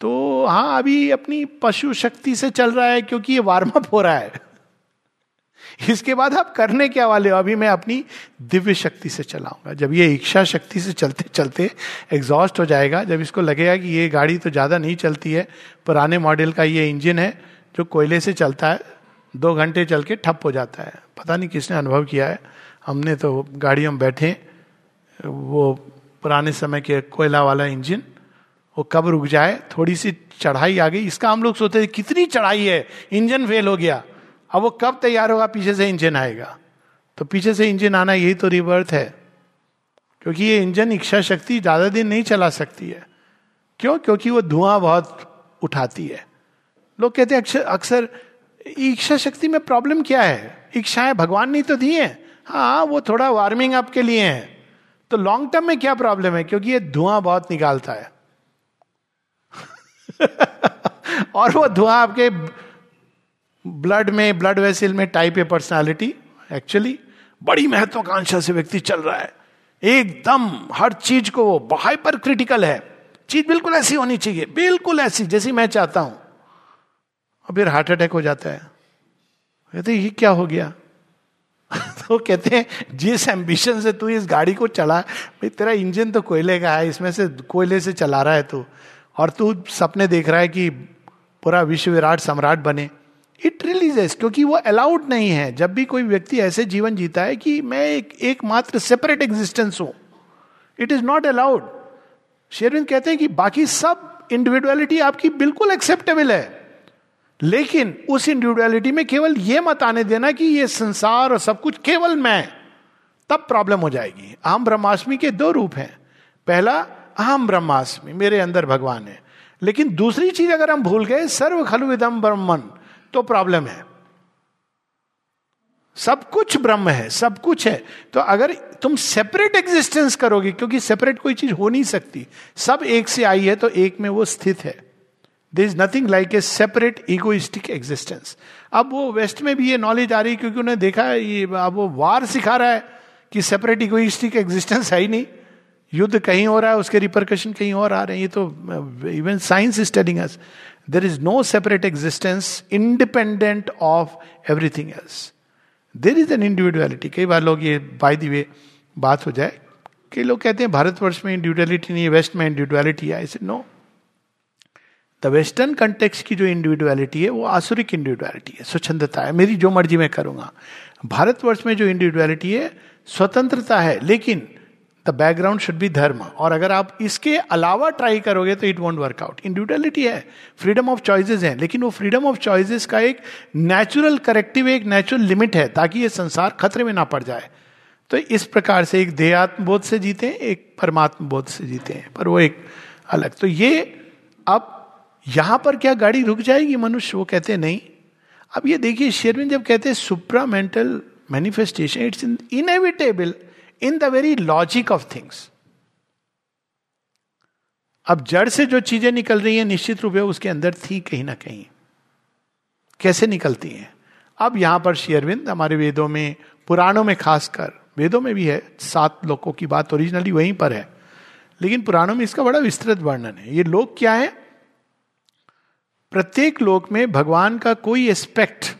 तो हाँ अभी अपनी पशु शक्ति से चल रहा है, क्योंकि ये वार्म अप हो रहा है। इसके बाद आप करने क्या वाले हो? अभी मैं अपनी दिव्य शक्ति से चलाऊँगा। जब ये इच्छा शक्ति से चलते चलते एग्जॉस्ट हो जाएगा, जब इसको लगेगा कि ये गाड़ी तो ज़्यादा नहीं चलती है, पुराने मॉडल का ये इंजन है, जो कोयले से चलता है, दो घंटे चल के ठप हो जाता है। पता नहीं किसने अनुभव किया है। हमने तो गाड़ियों में बैठे, वो पुराने समय के कोयला वाला इंजन वो कब रुक जाए? थोड़ी सी चढ़ाई आ गई। इसका हम लोग सोचते थे कितनी चढ़ाई है? इंजन फेल हो गया। अब वो कब तैयार होगा? पीछे से इंजन आएगा। तो पीछे से इंजन आना यही तो रिवर्थ है। क्योंकि ये इंजन इच्छा शक्ति ज़्यादा दिन नहीं चला सकती है। क्यों? क्योंकि वो धुआँ बहुत उठाती है। लोग कहते हैं अक्सर इच्छा शक्ति में प्रॉब्लम क्या है? इच्छाएँ भगवान ने तो दी है। हाँ वो थोड़ा वार्मिंग अप के लिए है। तो लॉन्ग टर्म में क्या प्रॉब्लम है? क्योंकि ये धुआँ बहुत निकालता है। और वो धुआँ आपके ब्लड में, ब्लड वेसिल में टाइप ए पर्सनालिटी, एक्चुअली बड़ी महत्वाकांक्षा से व्यक्ति चल रहा है। एकदम, हर चीज़ को वो हाइपर क्रिटिकल है। चीज़ बिल्कुल ऐसी होनी चाहिए, बिल्कुल ऐसी, जैसी मैं चाहता हूँ। और फिर हार्ट अटैक हो जाता है। कहते ये क्या हो गया? तो कहते हैं, जिस एम्बिशन से तू इस गाड़ी को चला, भाई तेरा इंजन तो कोयले का है, इसमें से कोयले से चला रहा है तू। और तू सपने देख रहा है कि पूरा विश्व विराट सम्राट बने। इट रिलीजेस क्योंकि वो अलाउड नहीं है। जब भी कोई व्यक्ति ऐसे जीवन जीता है कि मैं एक, एकमात्र सेपरेट एग्जिस्टेंस हूँ। It is not allowed Sri Aurobindo कहते हैं कि बाकी सब इंडिविजुअलिटी आपकी बिल्कुल एक्सेप्टेबल है। लेकिन उस इंडिविजुअलिटी में केवल यह मत आने देना कि ये संसार और सब कुछ केवल मैं। तब प्रॉब्लम हो जाएगी। अहम ब्रह्माष्टमी के दो रूप हैं। पहला, अहम ब्रह्मास्मि, मेरे अंदर भगवान है। लेकिन दूसरी चीज़ अगर हम भूल गए सर्व खलु विदम ब्रह्मन। तो प्रॉब्लम है। सब कुछ ब्रह्म है, सब कुछ है। तो अगर तुम सेपरेट एग्जिस्टेंस करोगे, क्योंकि सेपरेट कोई चीज़ हो नहीं सकती, सब एक से आई है तो एक में वो स्थित है। There is nothing like a separate egoistic existence अब वो वेस्ट में भी ये नॉलेज आ रही है, क्योंकि उन्हें देखा है, ये अब वो वार सिखा रहा है कि सेपरेट इगोइस्टिक एग्जिस्टेंस है ही नहीं। युद्ध कहीं हो रहा है, उसके रिपरकशन कहीं और आ रहे हैं, ये तो even science is telling us there is no separate existence independent of everything else there is an individuality कई बार लोग ये बाय दी वे बात हो जाए, कई लोग कहते हैं, भारतवर्ष में इंडिविजुअलिटी नहीं है वेस्ट में इंडिविजुअलिटी है. नो द वेस्टर्न कंटेक्स की जो इंडिविजुअलिटी है, वो आसुरिक इंडिविजुअलिटी है, स्वच्छंदता है। मेरी जो मर्ज़ी मैं करूँगा। भारतवर्ष में जो इंडिविजुअलिटी है, स्वतंत्रता है, लेकिन द बैकग्राउंड शुड बी धर्म और अगर आप इसके अलावा ट्राई करोगे तो it won't work out individuality है फ्रीडम ऑफ़ चॉइसेस है लेकिन वो फ्रीडम ऑफ़ चॉइसेस का एक नेचुरल करेक्टिव एक नेचुरल लिमिट है ताकि ये संसार खतरे में ना पड़ जाए तो इस प्रकार से एक देहात्म बोध से जीते हैं एक परमात्म बोध से जीते हैं पर वो एक अलग तो ये अब यहाँ पर क्या गाड़ी रुक जाएगी मनुष्य वो कहते नहीं अब ये देखिए शेरविन जब कहते हैं supramental manifestation it's in inevitable in the very logic of things अब जड़ से जो चीज़ें निकल रही हैं, निश्चित रूप से उसके अंदर थी कहीं ना कहीं। कैसे निकलती हैं? अब यहाँ पर शेयरविंद हमारे वेदों में, पुराणों में खासकर, वेदों में भी है, सात लोगों की बात ओरिजिनली वहीं पर है। लेकिन पुराणों में इसका बड़ा विस्तृत वर्णन है। ये लोग क्या है? प्रत्येक लोक में भगवान का कोई एस्पेक्ट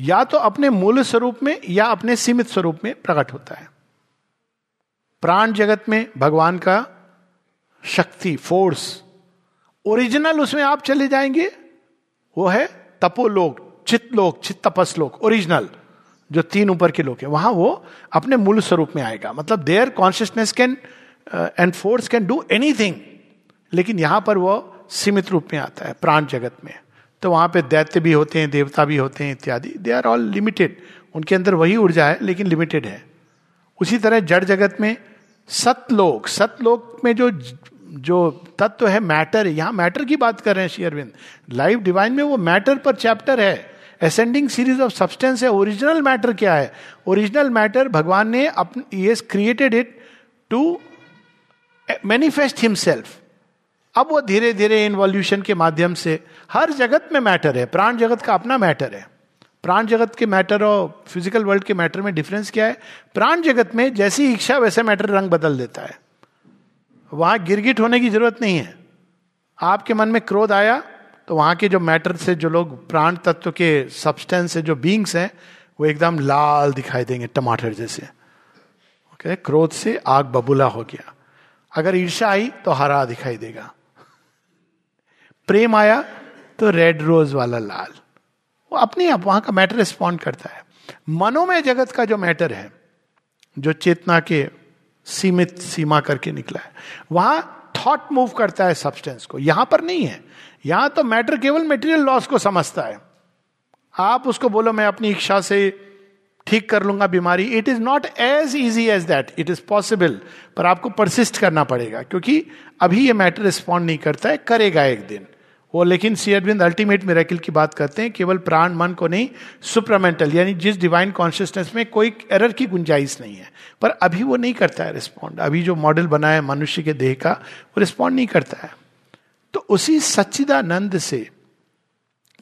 या तो अपने मूल स्वरूप में या अपने सीमित स्वरूप में प्रकट होता है। प्राण जगत में भगवान का शक्ति फोर्स ओरिजिनल उसमें आप चले जाएँगे, वो है तपोलोक, चित्तलोक लोक चित तपस लोक ओरिजिनल जो तीन ऊपर के लोग हैं। वहाँ वो अपने मूल स्वरूप में आएगा। मतलब there consciousness can and force can do anything लेकिन यहाँ पर वो सीमित रूप में आता है, प्राण जगत में। तो वहाँ पे दैत्य भी होते हैं, देवता भी होते हैं इत्यादि। दे आर ऑल लिमिटेड उनके अंदर वही ऊर्जा है, लेकिन लिमिटेड है। उसी तरह जड़ जगत में सतलोक सतलोक में जो जो तत्व है मैटर यहाँ मैटर की बात कर रहे हैं शेयरविंद लाइव डिवाइन में वो मैटर पर चैप्टर है। असेंडिंग सीरीज़ ऑफ़ सब्सटेंस है। ओरिजिनल मैटर क्या है? ओरिजिनल मैटर भगवान ने अपने created it to manifest himself अब वो धीरे धीरे इन्वॉल्यूशन के माध्यम से हर जगत में मैटर है, प्राण जगत का अपना मैटर है। प्राण जगत के मैटर और फ़िज़िकल वर्ल्ड के मैटर में डिफरेंस क्या है? प्राण जगत में जैसी इच्छा, वैसे मैटर रंग बदल देता है। वहाँ गिरगिट होने की ज़रूरत नहीं है। आपके मन में क्रोध आया तो वहाँ के जो मैटर से जो लोग, प्राण तत्व के सब्सटेंस से जो बींग्स हैं, वो एकदम लाल दिखाई देंगे, टमाटर जैसे। ओके क्रोध से आग बबूला हो गया। अगर ईर्षा आई तो हरा दिखाई देगा। प्रेम आया तो रेड रोज वाला लाल। वो अपने आप वहाँ का मैटर रिस्पॉन्ड करता है। मनोमय जगत का जो मैटर है, जो चेतना के सीमित सीमा करके निकला है, वहाँ थॉट मूव करता है सब्सटेंस को। यहाँ पर नहीं है। यहाँ तो मैटर केवल मेटेरियल लॉस को समझता है। आप उसको बोलो, मैं अपनी इच्छा से ठीक कर लूँगा बीमारी। It is not as easy as that it is possible पर आपको परसिस्ट करना पड़ेगा, क्योंकि अभी ये मैटर रिस्पॉन्ड नहीं करता है, करेगा एक दिन। वो, लेकिन सीअरविंद अल्टीमेट मेरेकिल की बात करते हैं, केवल प्राण मन को नहीं, सुप्रमेंटल, यानी जिस डिवाइन कॉन्शियसनेस में कोई एरर की गुंजाइश नहीं है। पर अभी वो नहीं करता है रिस्पॉन्ड अभी जो मॉडल बना है मनुष्य के देह का, वो रिस्पॉन्ड नहीं करता है। तो उसी सच्चिदानंद से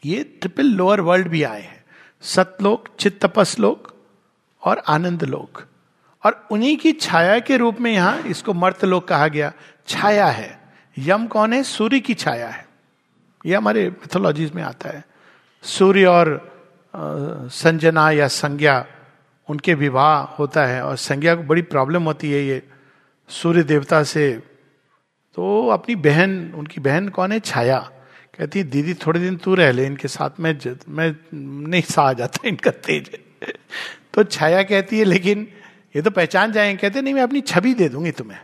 ये ट्रिपल लोअर वर्ल्ड भी आए हैं। सतलोक चित्त तपस लोक और आनंद लोक। और उन्हीं की छाया के रूप में यहाँ इसको मर्त लोक कहा गया। छाया है। यम कौन है? सूर्य की छाया है। ये हमारे मिथोलॉजीज में आता है। सूर्य और संजना या संज्ञा, उनके विवाह होता है और संज्ञा को बड़ी प्रॉब्लम होती है ये। सूर्य देवता से तो अपनी बहन, उनकी बहन कौन है? छाया। कहती है, दीदी, थोड़े दिन तू रह ले, इनके साथ में मैं नहीं सहा जाता, इनका तेज तो छाया कहती है, लेकिन ये तो पहचान जाएँगे। कहते नहीं, मैं अपनी छवि दे दूँगी तुम्हें।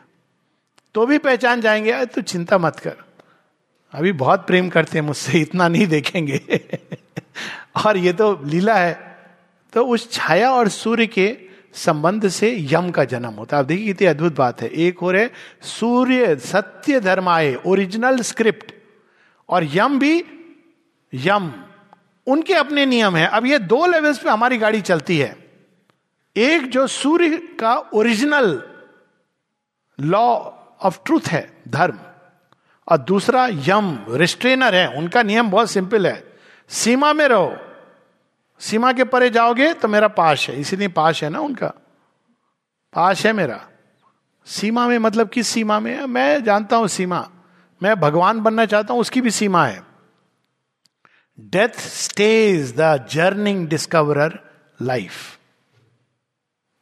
तो भी पहचान जाएँगे? तो चिंता मत कर। अभी बहुत प्रेम करते हैं मुझसे, इतना नहीं देखेंगे। और ये तो लीला है। तो उस छाया और सूर्य के संबंध से यम का जन्म होता है। आप देखिए, कितनी अद्भुत बात है। एक हो रहे, सूर्य सत्य धर्म आए ओरिजिनल स्क्रिप्ट और यम भी यम। उनके अपने नियम है। अब ये दो लेवल्स पे हमारी गाड़ी चलती है। एक जो सूर्य का ओरिजिनल लॉ ऑफ़ ट्रूथ है, धर्म। और दूसरा, यम रिस्ट्रेनर है। उनका नियम बहुत सिंपल है। सीमा में रहो। सीमा के परे जाओगे तो मेरा पाश है। इसीलिए पाश है ना उनका? पाश है मेरा। सीमा में मतलब किस सीमा में है? मैं जानता हूँ सीमा। मैं भगवान बनना चाहता हूँ, उसकी भी सीमा है। Death stage the journeying discoverer life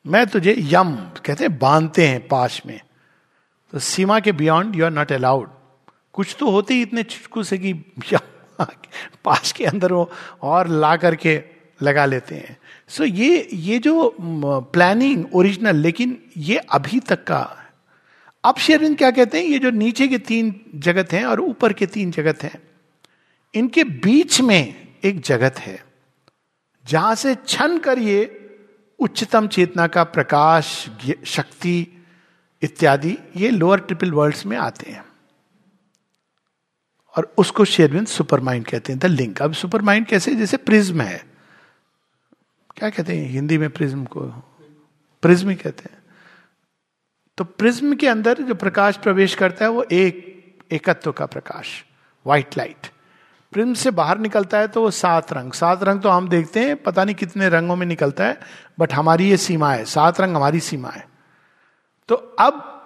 मैं तुझे यम कहते हैं, बांधते हैं पाश में। तो सीमा के beyond you are not allowed कुछ तो होते ही इतने चुटकू से कि पास के अंदर वो और ला करके लगा लेते हैं। सो so ये ये जो प्लानिंग ओरिजिनल लेकिन ये अभी तक का, अब शेरविंद क्या कहते हैं? ये जो नीचे के तीन जगत हैं और ऊपर के तीन जगत हैं, इनके बीच में एक जगत है, जहाँ से छन कर ये उच्चतम चेतना का प्रकाश शक्ति इत्यादि, ये लोअर ट्रिपल वर्ल्ड्स में आते हैं। और उसको शेरविन सुपर माइंड कहते हैं, द लिंक। अब सुपर माइंड कैसे? जैसे प्रिज्म है। क्या कहते हैं? हिंदी में प्रिज्म को प्रिज्म ही कहते हैं। तो प्रिज्म के अंदर जो प्रकाश प्रवेश करता है, वो एक, एकत्व का प्रकाश व्हाइट लाइट प्रिज्म से बाहर निकलता है तो वो सात रंग। सात रंग तो हम देखते हैं, पता नहीं कितने रंगों में निकलता है बट हमारी ये सीमा है। सात रंग हमारी सीमा है। तो अब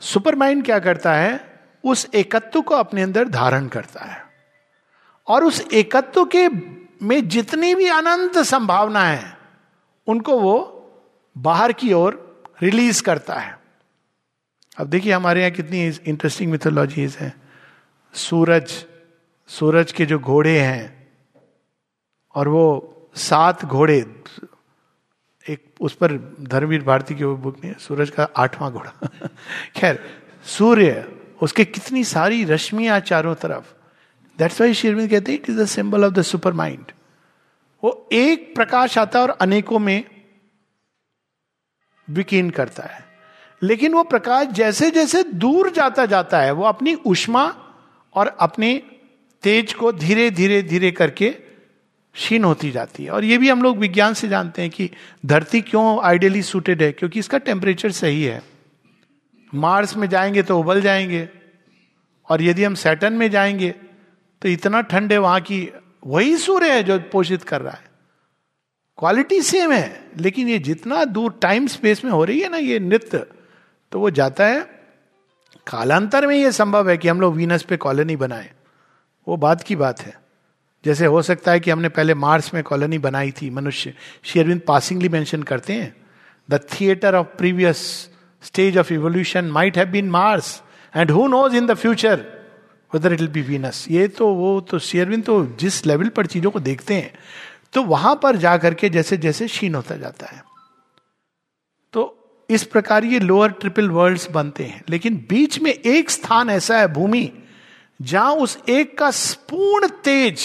सुपर माइंड क्या करता है? उस एकत्व को अपने अंदर धारण करता है। और उस एकत्व के में जितनी भी अनंत संभावना है, उनको वो बाहर की ओर रिलीज़ करता है। अब देखिए हमारे यहाँ कितनी इंटरेस्टिंग मिथोलॉजीज हैं। सूरज सूरज के जो घोड़े हैं, और वो सात घोड़े, एक उस पर धर्मवीर भारती की बुक में सूरज का आठवां घोड़ा। खैर, सूर्य उसके कितनी सारी रश्मियाँ चारों तरफ़। दैट्स वाई शेरविंद कहते हैं it is the symbol of the supermind वो एक प्रकाश आता है और अनेकों में विकीन करता है। लेकिन वो प्रकाश जैसे जैसे दूर जाता जाता है, वो अपनी उष्मा और अपने तेज को धीरे धीरे धीरे करके क्षीण होती जाती है। और ये भी हम लोग विज्ञान से जानते हैं कि धरती क्यों आइडियली सूटेड है, क्योंकि इसका टेम्परेचर सही है। मार्स में जाएँगे तो उबल जाएँगे। और यदि हम सैटन में जाएँगे तो इतना ठंड है वहाँ की वही सूर्य है जो पोषित कर रहा है। क्वालिटी सेम है, लेकिन ये जितना दूर टाइम स्पेस में हो रही है ना ये नृत्य तो वो जाता है। कालांतर में ये संभव है कि हम लोग वीनस पे कॉलोनी बनाए। वो बात की बात है। जैसे हो सकता है कि हमने पहले मार्स में कॉलोनी बनाई थी, मनुष्य। शेरविंद पासिंगली मेंशन करते हैं, the theatre of previous stage of evolution might have been Mars and who knows in the future whether it will be Venus ये तो वो तो शेयरविन तो जिस लेवल पर चीज़ों को देखते हैं तो वहाँ पर जाकर के जैसे जैसे क्षीण होता जाता है। तो इस प्रकार ये लोअर ट्रिपल वर्ल्ड्स बनते हैं। लेकिन बीच में एक स्थान ऐसा है भूमि, जहाँ उस एक का पूर्ण तेज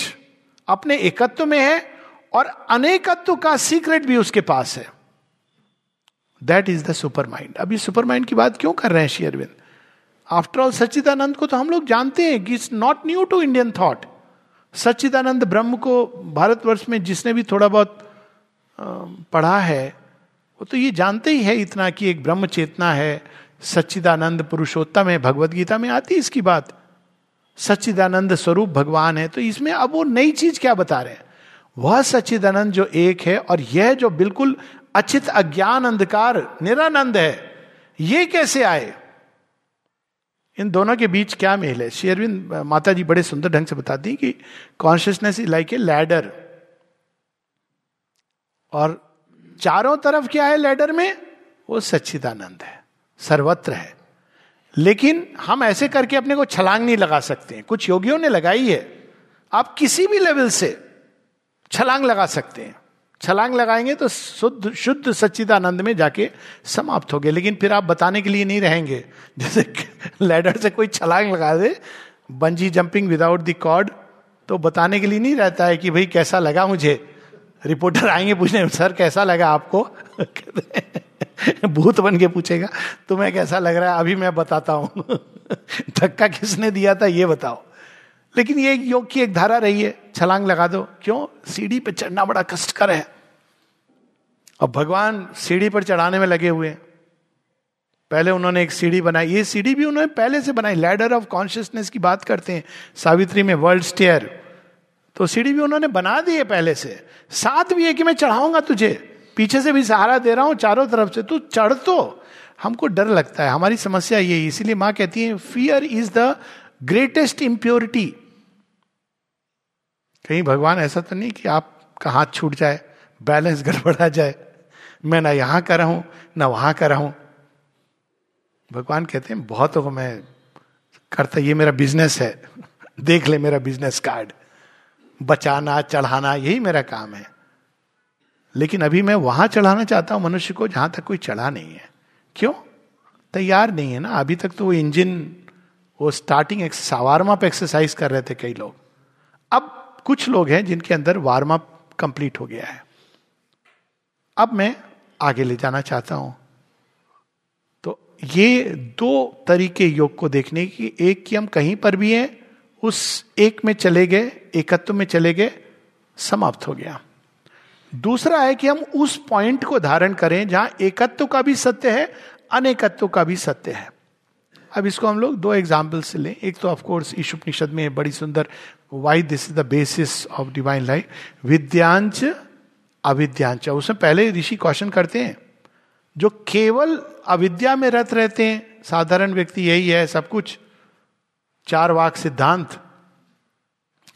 अपने एकत्व में है और अनेकत्व का सीक्रेट भी उसके पास है। That is the super mind अब ये सुपर माइंड की बात क्यों कर रहे हैं शेयरविंद आफ्टर ऑल सच्चिदानंद को तो हम लोग जानते हैं कि it's not new to Indian thought सच्चिदानंद ब्रह्म को भारतवर्ष में जिसने भी थोड़ा बहुत पढ़ा है, वो तो ये जानते ही है इतना कि एक ब्रह्म चेतना है। सच्चिदानंद पुरुषोत्तम है भगवत गीता में आती इसकी बात। सच्चिदानंद स्वरूप भगवान है तो इसमें अब वो नई चीज़ क्या बता रहे हैं? वह सच्चिदानंद जो एक है और यह जो बिल्कुल अचित अज्ञान अंधकार निरानंद है। ये कैसे आए? इन दोनों के बीच क्या मेल है? शेरविंद माता जी बड़े सुंदर ढंग से बताती कि consciousness is like a ladder और चारों तरफ़ क्या है लैडर में? वो सच्चिदानंद है, सर्वत्र है। लेकिन हम ऐसे करके अपने को छलांग नहीं लगा सकते हैं। कुछ योगियों ने लगाई है। आप किसी भी लेवल से छलांग लगा सकते हैं। छलांग लगाएँगे तो शुद्ध शुद्ध सच्चिदानंद में जाके समाप्त हो गए लेकिन फिर आप बताने के लिए नहीं रहेंगे। जैसे लैडर से कोई छलांग लगा दे, bungee jumping without the cord तो बताने के लिए नहीं रहता है कि भाई कैसा लगा मुझे? रिपोर्टर आएँगे पूछने, सर, कैसा लगा आपको? भूत बन के पूछेगा, तुम्हें कैसा लग रहा है? अभी मैं बताता हूँ। धक्का किसने दिया था, ये बताओ। लेकिन ये योग की एक धारा रही है, छलांग लगा दो। क्यों? सीढ़ी पर चढ़ना बड़ा कष्टकर है। अब भगवान सीढ़ी पर चढ़ाने में लगे हुए पहले उन्होंने एक सीढ़ी बनाई। ये सीढ़ी भी उन्होंने पहले से बनाई। लैडर ऑफ़ कॉन्शियसनेस की बात करते हैं। सावित्री में वर्ल्ड स्टेयर तो सीढ़ी भी उन्होंने बना दी है पहले से। साथ भी है कि मैं चढ़ाऊँगा तुझे। पीछे से भी सहारा दे रहा हूँ, चारों तरफ़ से। तू चढ़ तो। हमको डर लगता है। हमारी समस्या यही इसीलिए माँ कहती है fear is the greatest impurity कहीं भगवान ऐसा तो नहीं कि आपका हाथ छूट जाए, बैलेंस गड़बड़ा जाए, मैं ना यहाँ कर रहा, ना वहाँ कर रहा। भगवान कहते हैं, बहुत को मैं करता, ये मेरा बिज़नेस है, देख ले मेरा बिज़नेस कार्ड बचाना, चढ़ाना, यही मेरा काम है। लेकिन अभी मैं वहाँ चढ़ाना चाहता हूँ, मनुष्य को जहाँ तक कोई चढ़ा नहीं है। क्यों? तैयार नहीं है ना, अभी तक तो वो इंजन वो स्टार्टिंग वार्म अप एक्सरसाइज कर रहे थे कई लोग। अब कुछ लोग हैं जिनके अंदर वार्म अप कंप्लीट हो गया है। अब मैं आगे ले जाना चाहता हूँ। तो ये दो तरीके योग को देखने की, एक कि हम कहीं पर भी हैं, उस एक में चले गए, एकत्व में चले गए, समाप्त हो गया। दूसरा है कि हम उस पॉइंट को धारण करें जहाँ एकत्व का भी सत्य है, अनेकत्व का भी सत्य है। अब इसको हम लोग दो एग्ज़ाम्पल से लें। एक तो ऑफकोर्स ईशुपनिषद में बड़ी सुंदर why this is the basis of divine life विद्यांच अविद्यांच उसमें पहले ऋषि क्वेश्चन करते हैं, जो केवल अविद्या में रत रहते हैं। साधारण व्यक्ति यही है, सब कुछ। चार वाक सिद्धांत।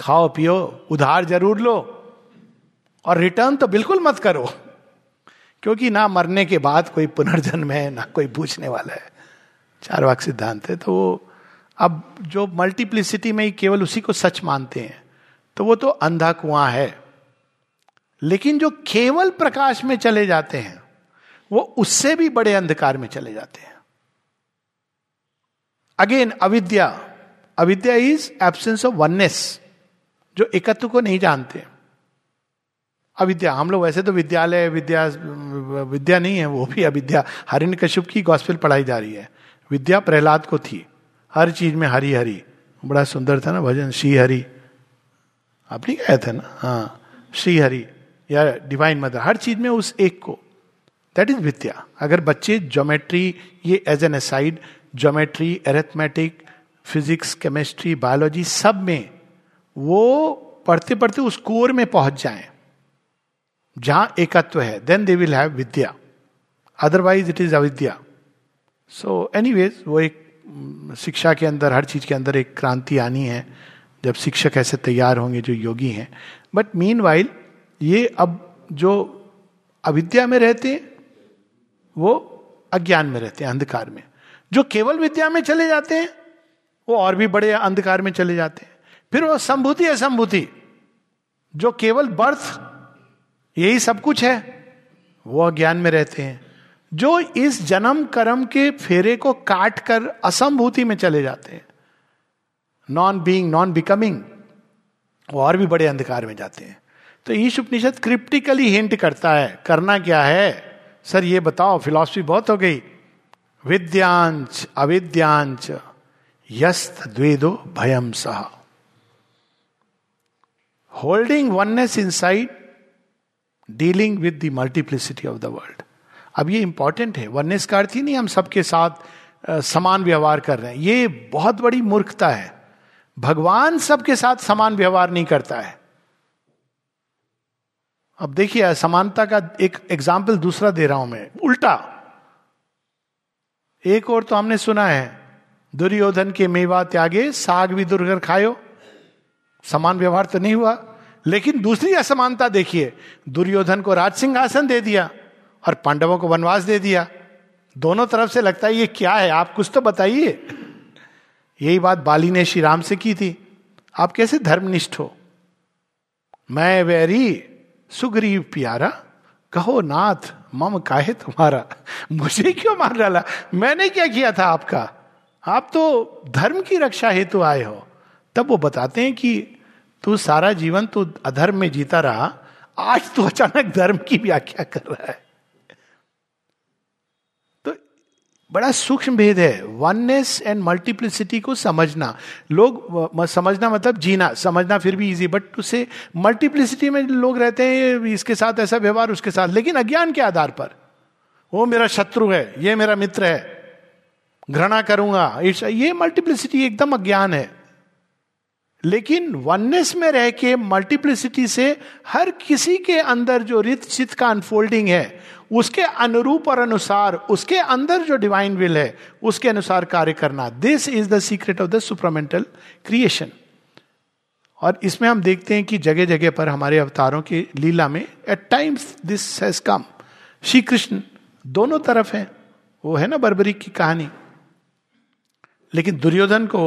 खाओ, पियो, उधार ज़रूर लो। और रिटर्न तो बिल्कुल मत करो। क्योंकि ना मरने के बाद कोई पुनर्जन्म है, ना कोई पूछने वाला है। चार वाक सिद्धांत है तो वो अब जो मल्टीप्लिसिटी में ही केवल उसी को सच मानते हैं तो वो तो अंधा कुआँ है। लेकिन जो केवल प्रकाश में चले जाते हैं, वो उससे भी बड़े अंधकार में चले जाते हैं। अगेन अविद्या। अविद्या इज़ एब्सेंस ऑफ़ वननेस जो एकत्व को नहीं जानते। अविद्या, हम लोग वैसे तो विद्यालय, विद्या विद्या नहीं है, वो भी अविद्या। हरिण कश्यप की गॉस्पेल पढ़ाई जा रही है। विद्या प्रहलाद को थी। हर चीज़ में हरी हरी। बड़ा सुंदर था ना भजन, श्री हरि। आप नहीं गए थे ना? हाँ श्री हरि या डिवाइन मदर हर चीज़ में उस एक को। दैट इज़ विद्या अगर बच्चे ज्योमेट्री ये as an aside geometry arithmetic physics chemistry biology सब में वो पढ़ते पढ़ते उस कोर में पहुँच जाए, जहाँ एकत्व है। देन दे विल हैव विद्या अदरवाइज़ इट इज़ अविद्या। सो एनीवेज वो एक शिक्षा के अंदर, हर चीज़ के अंदर एक क्रांति आनी है, जब शिक्षक ऐसे तैयार होंगे जो योगी हैं। बट मीन वाइल ये अब जो अविद्या में रहते हैं, वो अज्ञान में रहते हैं, अंधकार में। जो केवल विद्या में चले जाते हैं, वो और भी बड़े अंधकार में चले जाते हैं। फिर वो संभूति असंभूति, जो केवल बर्थ, यही सब कुछ है, वो अज्ञान में रहते हैं। जो इस जन्म कर्म के फेरे को काट कर असंभूति में चले जाते हैं। नॉन बीइंग नॉन बिकमिंग वो और भी बड़े अंधकार में जाते हैं। तो ईश उपनिषद क्रिप्टिकली हिंट करता है, करना क्या है? सर, ये बताओ, फिलॉसफी बहुत हो गई। विद्यांश अविद्यांश यस्त द्वेदो भयम सह। Holding oneness inside dealing with the multiplicity of the world अब ये इंपॉर्टेंट है। वननेस का अर्थ ही नहीं, हम सबके साथ समान व्यवहार कर रहे हैं। ये बहुत बड़ी मूर्खता है। भगवान सबके साथ समान व्यवहार नहीं करता है। अब देखिए समानता का एक एग्ज़ाम्पल दूसरा दे रहा हूँ मैं। उल्टा। एक और तो हमने सुना है, दुर्योधन के मेवा त्यागे, साग भी दुर्गर खायो। समान व्यवहार तो नहीं हुआ। लेकिन दूसरी असमानता देखिए, दुर्योधन को राज सिंहासन दे दिया। और पांडवों को वनवास दे दिया। दोनों तरफ़ से लगता है, ये क्या है? आप कुछ तो बताइए। यही बात बाली ने श्री राम से की थी। आप कैसे धर्मनिष्ठ हो? मैं वैरी सुग्रीव प्यारा। कहो नाथ, मम काहे तुम्हारा? मुझे क्यों मार डाला? मैंने क्या किया था आपका? आप तो धर्म की रक्षा हेतु आए हो। तब वो बताते हैं कि तू सारा जीवन तू अधर्म में जीता रहा। आज तू अचानक धर्म की व्याख्या कर रहा है तो बड़ा सूक्ष्म भेद है। वननेस एंड मल्टीप्लिसिटी को समझना। लोग समझना मतलब जीना। समझना फिर भी इजी बट उसे मल्टीप्लिसिटी में लोग रहते हैं, इसके साथ ऐसा व्यवहार, उसके साथ। लेकिन अज्ञान के आधार पर। वो मेरा शत्रु है, ये मेरा मित्र है। घृणा करूँगा। ये मल्टीप्लिसिटी एकदम अज्ञान है। लेकिन वननेस में रह के मल्टीप्लिसिटी से हर किसी के अंदर जो रित चित का अनफोल्डिंग है, उसके अनुरूप और अनुसार, उसके अंदर जो डिवाइन विल है, उसके अनुसार कार्य करना। This is the secret of the supramental creation और इसमें हम देखते हैं कि जगह जगह पर हमारे अवतारों की लीला में at times this has come Shri Krishna दोनों तरफ़ है। वो है ना बर्बरी की कहानी। लेकिन दुर्योधन को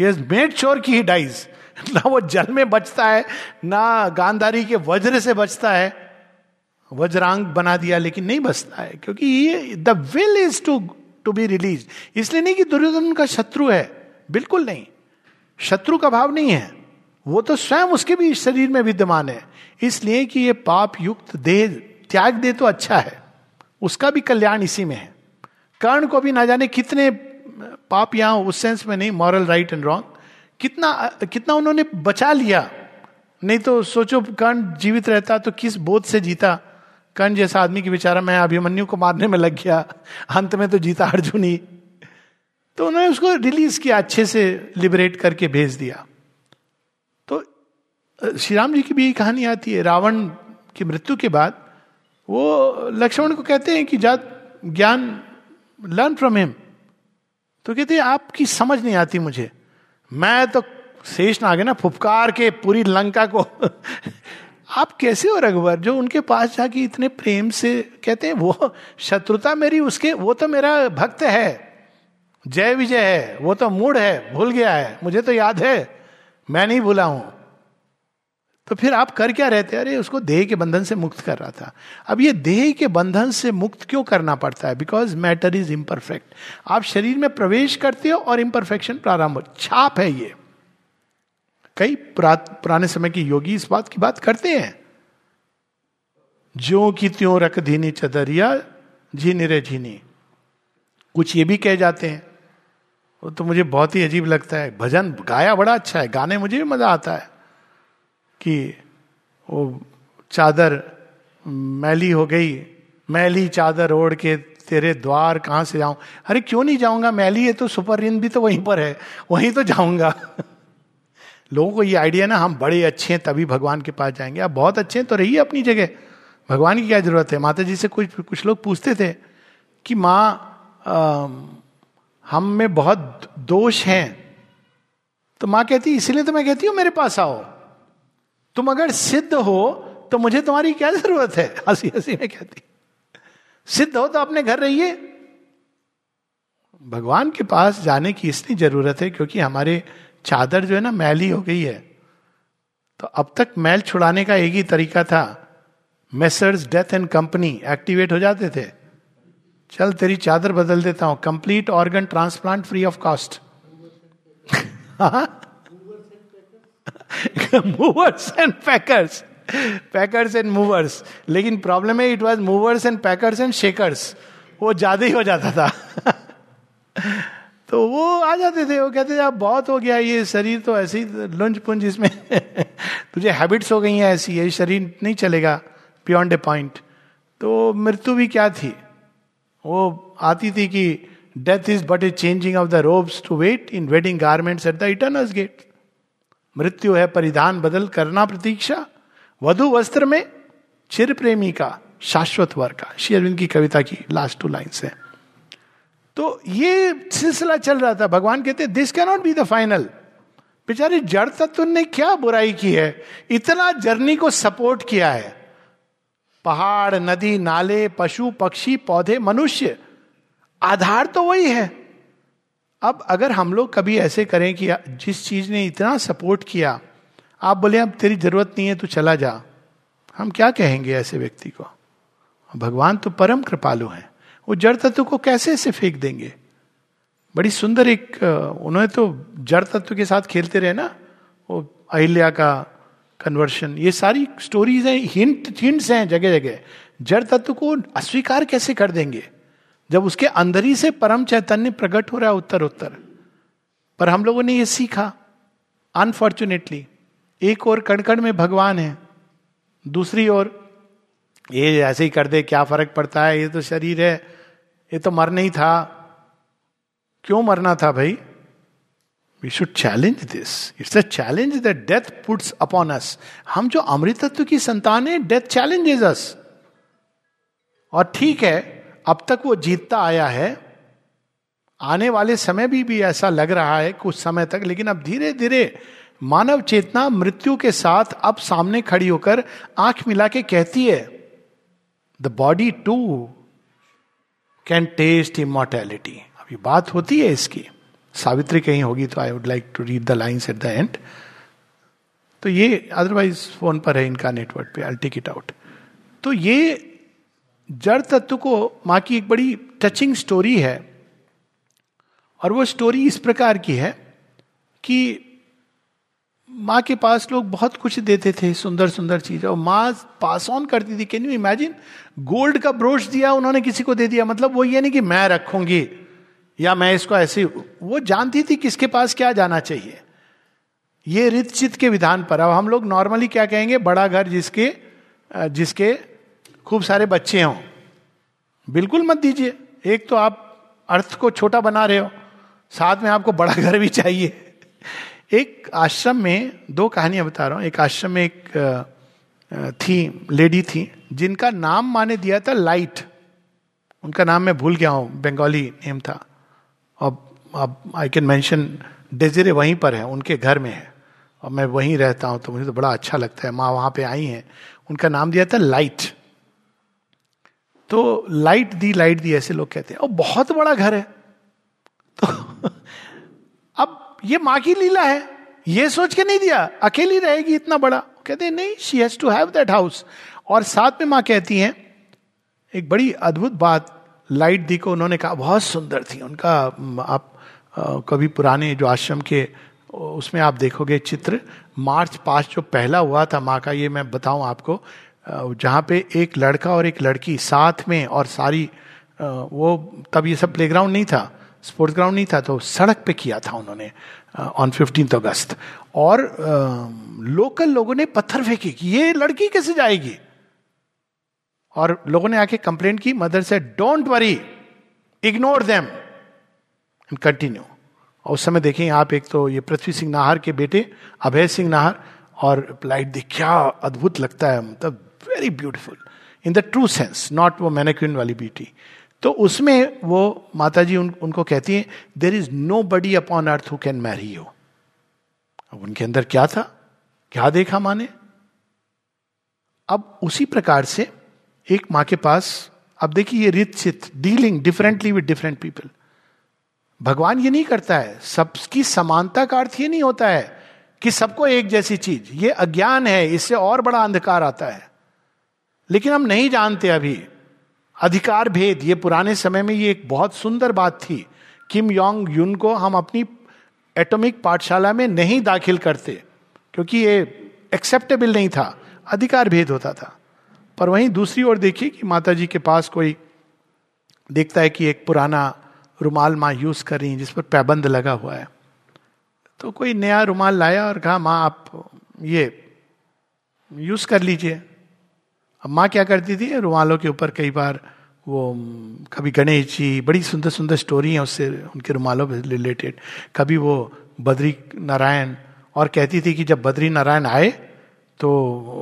मेड श्योर की ही डाइज ना वो जल में बचता है, ना गांधारी के वज्र से बचता है। वज्रांग बना दिया, लेकिन नहीं बचता है, क्योंकि ये the will is to to be release इसलिए नहीं कि दुर्योधन का शत्रु है। बिल्कुल नहीं। शत्रु का भाव नहीं है। वो तो स्वयं उसके भी शरीर में विद्यमान है। इसलिए कि ये पाप युक्त देह, त्याग दे तो अच्छा है। उसका भी कल्याण इसी में है। कर्ण को भी ना जाने कितने पाप यहाँ उस सेंस में नहीं मॉरल राइट एंड रॉन्ग कितना कितना उन्होंने बचा लिया? नहीं तो सोचो, कर्ण जीवित रहता तो किस बोध से जीता? कर्ण जैसा आदमी की बेचारा, मैं अभिमन्यु को मारने में लग गया, अंत में तो जीता अर्जुन ही। तो उन्होंने उसको रिलीज़ किया, अच्छे से लिबरेट करके भेज दिया। तो श्री राम जी की भी कहानी आती है। रावण की मृत्यु के बाद वो लक्ष्मण को कहते हैं कि जात ज्ञान लर्न फ्रॉम हिम तो कहते आपकी समझ नहीं आती मुझे। मैं तो शेष ना गया ना फुफकार के पूरी लंका को। आप कैसे हो रघुवर, जो उनके पास जाके इतने प्रेम से कहते हैं, वो शत्रुता मेरी, उसके, वो तो मेरा भक्त है। जय विजय है, वो तो मूड है, भूल गया है, मुझे तो याद है। मैं नहीं भूला हूँ। तो फिर आप कर क्या रहते अरे, उसको देह के बंधन से मुक्त कर रहा था। अब ये देह के बंधन से मुक्त क्यों करना पड़ता है? बिकॉज़ मैटर इज़ इम्परफेक्ट आप शरीर में प्रवेश करते हो और इम्परफेक्शन प्रारंभ हो। छाप है ये। कई पुराने समय के योगी इस बात की बात करते हैं। जो की त्यों रख धीनी चदरिया, झीनी रे झीनी। कुछ ये भी कह जाते हैं। वो तो मुझे बहुत ही अजीब लगता है। भजन गाया बड़ा अच्छा है। गाने मुझे भी मज़ा आता है। कि वो चादर मैली हो गई, मैली चादर ओढ़ के तेरे द्वार कहाँ से जाऊँ? अरे क्यों नहीं जाऊँगा? मैली है तो सुपर रिन भी तो वहीं पर है, वहीं तो जाऊँगा। लोगों को ये आइडिया ना, हम बड़े अच्छे हैं, तभी भगवान के पास जाएँगे। आप बहुत अच्छे हैं तो रहिए अपनी जगह। भगवान की क्या ज़रूरत है? माता जी से कुछ कुछ लोग पूछते थे कि माँ हम में बहुत दोष हैं। तो माँ कहती, इसलिए तो मैं कहती हूँ मेरे पास आओ। तुम अगर सिद्ध हो तो मुझे तुम्हारी क्या ज़रूरत है? हँसी हँसी में कहती। सिद्ध हो तो अपने घर रहिए। भगवान के पास जाने की इसलिए ज़रूरत है क्योंकि हमारे चादर जो है ना, मैली हो गई है। तो अब तक मैल छुड़ाने का एक ही तरीका था। Messrs death and company activate हो जाते थे। चल तेरी चादर बदल देता हूँ। Complete organ transplant free of cost movers and packers packers and movers लेकिन प्रॉब्लम है it was movers and packers and shakers वो ज़्यादा ही हो जाता था। तो वो आ जाते थे, वो कहते थे, अब बहुत हो गया, ये शरीर तो ऐसे ही लुंज पुंज इसमें। तुझे हैबिट्स हो गई हैं ऐसी, ये शरीर नहीं चलेगा बियॉन्ड ए पॉइंट तो मृत्यु भी क्या थी? वो आती थी कि death is but a changing of the robes to wait in wedding garments at the eternal gate मृत्यु है, परिधान बदल करना प्रतीक्षा। वधु वस्त्र में चिर प्रेमी का, शाश्वत वर का। श्री की कविता की लास्ट टू लाइन्स है। तो ये सिलसिला चल रहा था। भगवान कहते this cannot be the final बेचारे, जड़ तत्व ने क्या बुराई की है? इतना जर्नी को सपोर्ट किया है। पहाड़, नदी, नाले, पशु, पक्षी, पौधे, मनुष्य। आधार तो वही है। अब अगर हम लोग कभी ऐसे करें कि जिस चीज़ ने इतना सपोर्ट किया, आप बोले, अब तेरी ज़रूरत नहीं है तो चला जा। हम क्या कहेंगे ऐसे व्यक्ति को? भगवान तो परम कृपालु हैं। वो जड़ तत्व को कैसे ऐसे फेंक देंगे? बड़ी सुंदर एक उन्होंने तो जड़ तत्व के साथ खेलते रहे ना? वो अहिल्या का कन्वर्शन ये सारी स्टोरीज हैं हिंट हिंट्स हैं जगह जगह जड़ तत्व को अस्वीकार कैसे कर देंगे? जब उसके अंदर ही से परम चैतन्य प्रकट हो रहा है उत्तर उत्तर पर हम लोगों ने यह सीखा अनफॉर्चुनेटली एक और कणकण में भगवान है, दूसरी ओर, ये ऐसे ही कर दे, क्या फ़र्क पड़ता है? ये तो शरीर है, ये तो मर नहीं था। क्यों मरना था भाई? We should challenge this it's a challenge that death puts upon us हम जो अमृतत्व की संतान है डेथ चैलेंजेस अस और ठीक है अब तक वो जीतता आया है। आने वाले समय भी भी ऐसा लग रहा है कुछ समय तक, लेकिन अब धीरे धीरे मानव चेतना मृत्यु के साथ अब सामने खड़ी होकर आँख मिला के कहती है the body too can taste immortality अभी बात होती है इसकी। सावित्री कहीं होगी तो I would like to read the lines at the end तो ये अदरवाइज़ फ़ोन पर है इनका नेटवर्क पे आई टेक इट आउट तो ये जड़ तत्व को माँ की एक बड़ी टचिंग स्टोरी है और वो स्टोरी इस प्रकार की है कि माँ के पास लोग बहुत कुछ देते थे सुंदर सुंदर चीज़। और माँ पास ऑन करती थी। कैन यू इमेजिन गोल्ड का ब्रोश दिया, उन्होंने किसी को दे दिया। मतलब वो ये नहीं कि मैं रखूँगी या मैं इसको ऐसे वो जानती थी किसके पास क्या जाना चाहिए। ये रित चित के विधान पर। अब हम लोग नॉर्मली क्या कहेंगे? बड़ा घर जिसके जिसके खूब सारे बच्चे हों। बिल्कुल मत दीजिए। एक तो आप अर्थ को छोटा बना रहे हो। साथ में आपको बड़ा घर भी चाहिए। एक आश्रम में दो कहानियाँ बता रहा हूँ। एक आश्रम में एक थी, लेडी थी, जिनका नाम माने दिया था लाइट। उनका नाम मैं भूल गया हूँ, बंगाली नेम था। अब अब आई कैन मैंशन डेजरे वहीं पर है, उनके घर में है। और मैं वहीं रहता हूँ तो मुझे तो बड़ा अच्छा लगता है। माँ वहाँ पे आई हैं। उनका नाम दिया था लाइट। तो लाइट दी लाइट दी, ऐसे लोग कहते हैं और बहुत बड़ा घर है। तो अब ये माँ की लीला है, ये सोच के नहीं दिया, अकेली रहेगी इतना बड़ा। कहते हैं, नहीं she has to have that house और साथ में माँ कहती हैं, एक बड़ी अद्भुत बात, लाइट दी को उन्होंने कहा, बहुत सुंदर थी, उनका आप कभी पुराने जो आश्रम के उसमें आप देखोगे चित्र, मार्च पाँच जो पहला हुआ था माँ का, ये मैं बताऊँ आपको जहाँ पे एक लड़का और एक लड़की साथ में और सारी वो तब ये सब प्लेग्राउंड नहीं था स्पोर्ट्स ग्राउंड नहीं था तो सड़क पे किया था उन्होंने ऑन फिफ्टीन अगस्त और लोकल लोगों ने पत्थर फेंके कि ये लड़की कैसे जाएगी? और लोगों ने आके कंप्लेंट की मदर से don't worry ignore them and continue और उस समय देखें, आप एक तो ये पृथ्वी सिंह नाहर के बेटे, अभय सिंह नाहर, और प्लाइट देख, क्या अद्भुत लगता है मतलब very beautiful in the true sense not वो मैनेक्विन वाली ब्यूटी तो उसमें वो माता जी उन, उनको कहती हैं there is nobody upon earth who can marry you अब उनके अंदर क्या था? क्या देखा माने अब उसी प्रकार से एक माँ के पास अब देखिए ये रित चित dealing differently with different people भगवान ये नहीं करता है। सबकी समानता का अर्थ ये नहीं होता है कि सबको एक जैसी चीज़ ये अज्ञान है इससे और बड़ा अंधकार आता है। लेकिन हम नहीं जानते अभी। अधिकार भेद, ये पुराने समय में ये एक बहुत सुंदर बात थी। किम योंग युन को हम अपनी एटॉमिक पाठशाला में नहीं दाखिल करते, क्योंकि ये एक्सेप्टेबल नहीं था। अधिकार भेद होता था। पर वहीं दूसरी ओर देखिए कि माता जी के पास कोई देखता है कि एक पुराना रुमाल माँ यूज़ कर रही है, जिस पर पैबंद लगा हुआ है। तो कोई नया रुमाल लाया और कहा, माँ, आप ये यूज़ कर लीजिए। माँ क्या करती थी? रुमालों के ऊपर कई बार वो कभी गणेश जी, बड़ी सुंदर सुंदर स्टोरी है उससे उनके रुमालों से रिलेटेड। कभी वो बद्री नारायण और कहती थी कि जब बद्री नारायण आए तो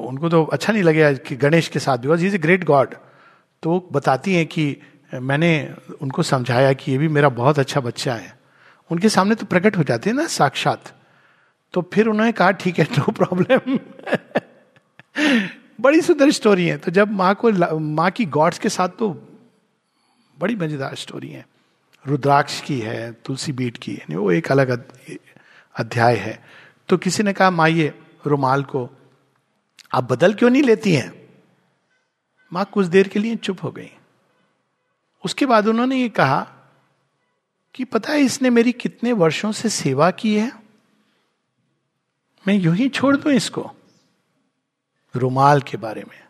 उनको तो अच्छा नहीं लगेगा कि गणेश के साथ because is a great god तो बताती हैं कि मैंने उनको समझाया कि ये भी मेरा बहुत अच्छा बच्चा है। उनके सामने तो प्रकट हो जाते हैं ना, साक्षात। तो फिर उन्होंने कहा, ठीक है नो प्रॉब्लम बड़ी सुंदर स्टोरी है। तो जब माँ को माँ की गॉड्स के साथ तो बड़ी मज़ेदार स्टोरी है। रुद्राक्ष की है, तुलसी बीट की है, वो एक अलग अध्याय है। तो किसी ने कहा, माँ, ये रुमाल को आप बदल क्यों नहीं लेती हैं? माँ कुछ देर के लिए चुप हो गई। उसके बाद उन्होंने ये कहा कि, पता है, इसने मेरी कितने वर्षों से सेवा की है? मैं यूँ ही छोड़ दू इसको? रुमाल के बारे में।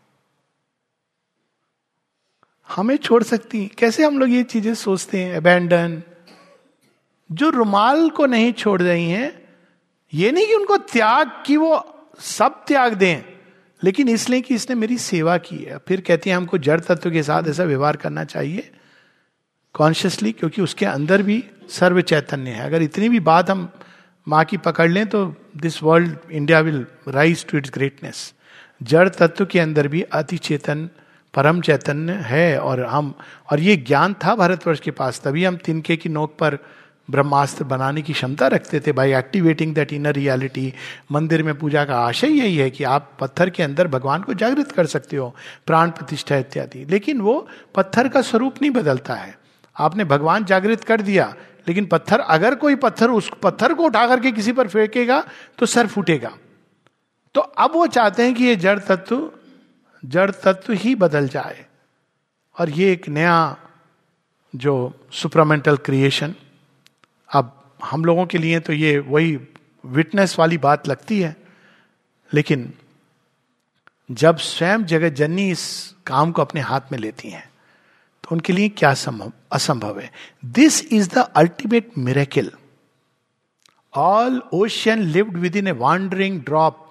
हमें छोड़ सकती कैसे हम लोग ये चीज़ें सोचते हैं? अबैंडन जो रुमाल को नहीं छोड़ रही हैं, ये नहीं कि उनको त्याग की वो सब त्याग दें, लेकिन इसलिए कि इसने मेरी सेवा की है। फिर कहती है, हमको जड़ तत्व के साथ ऐसा व्यवहार करना चाहिए कॉन्शियसली क्योंकि उसके अंदर भी सर्व चैतन्य है। अगर इतनी भी बात हम माँ की पकड़ लें तो this world India will rise to its greatness जड़ तत्व के अंदर भी अति चेतन, परम चैतन्य है और हम, और ये ज्ञान था भारतवर्ष के पास। तभी हम तिनके की नोक पर ब्रह्मास्त्र बनाने की क्षमता रखते थे by activating that inner reality मंदिर में पूजा का आशय यही है कि आप पत्थर के अंदर भगवान को जागृत कर सकते हो, प्राण प्रतिष्ठा इत्यादि। लेकिन वो पत्थर का स्वरूप नहीं बदलता है। आपने भगवान जागृत कर दिया, लेकिन पत्थर, अगर कोई पत्थर उस पत्थर को उठा करके किसी पर फेंकेगा तो सर फूटेगा। तो अब वो चाहते हैं कि ये जड़ तत्व जड़ तत्व ही बदल जाए। और ये एक नया जो सुपरामेंटल क्रिएशन अब हम लोगों के लिए तो ये वही विटनेस वाली बात लगती है। लेकिन जब स्वयं जगत जननी इस काम को अपने हाथ में लेती हैं तो उनके लिए क्या संभव, असंभव है? This is the ultimate miracle all ocean lived within a wandering drop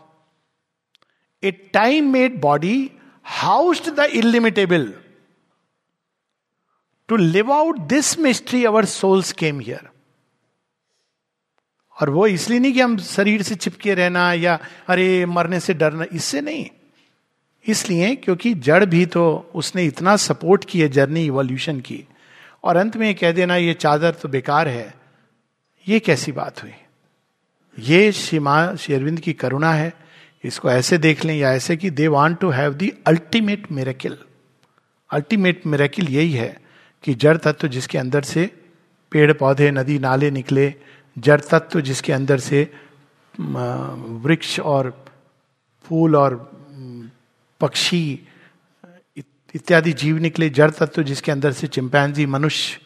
a time made body housed the illimitable to live out this mystery our souls came here और वो इसलिए नहीं कि हम शरीर से चिपके रहना या अरे मरने से डरना, इससे नहीं। इसलिए क्योंकि जड़ भी तो उसने इतना सपोर्ट किया जर्नी इवोल्यूशन की। और अंत में कह देना, ये चादर तो बेकार है। ये कैसी बात हुई? ये श्रीमा शेरविंद की करुणा है। इसको ऐसे देख लें या ऐसे कि they want to have the ultimate miracle ultimate miracle यही है कि जड़ तत्व जिसके अंदर से पेड़, पौधे, नदी, नाले निकले, जड़ तत्व जिसके अंदर से वृक्ष और फूल और पक्षी इत्यादि जीव निकले, जड़ तत्व जिसके अंदर से चिंपैंजी मनुष्य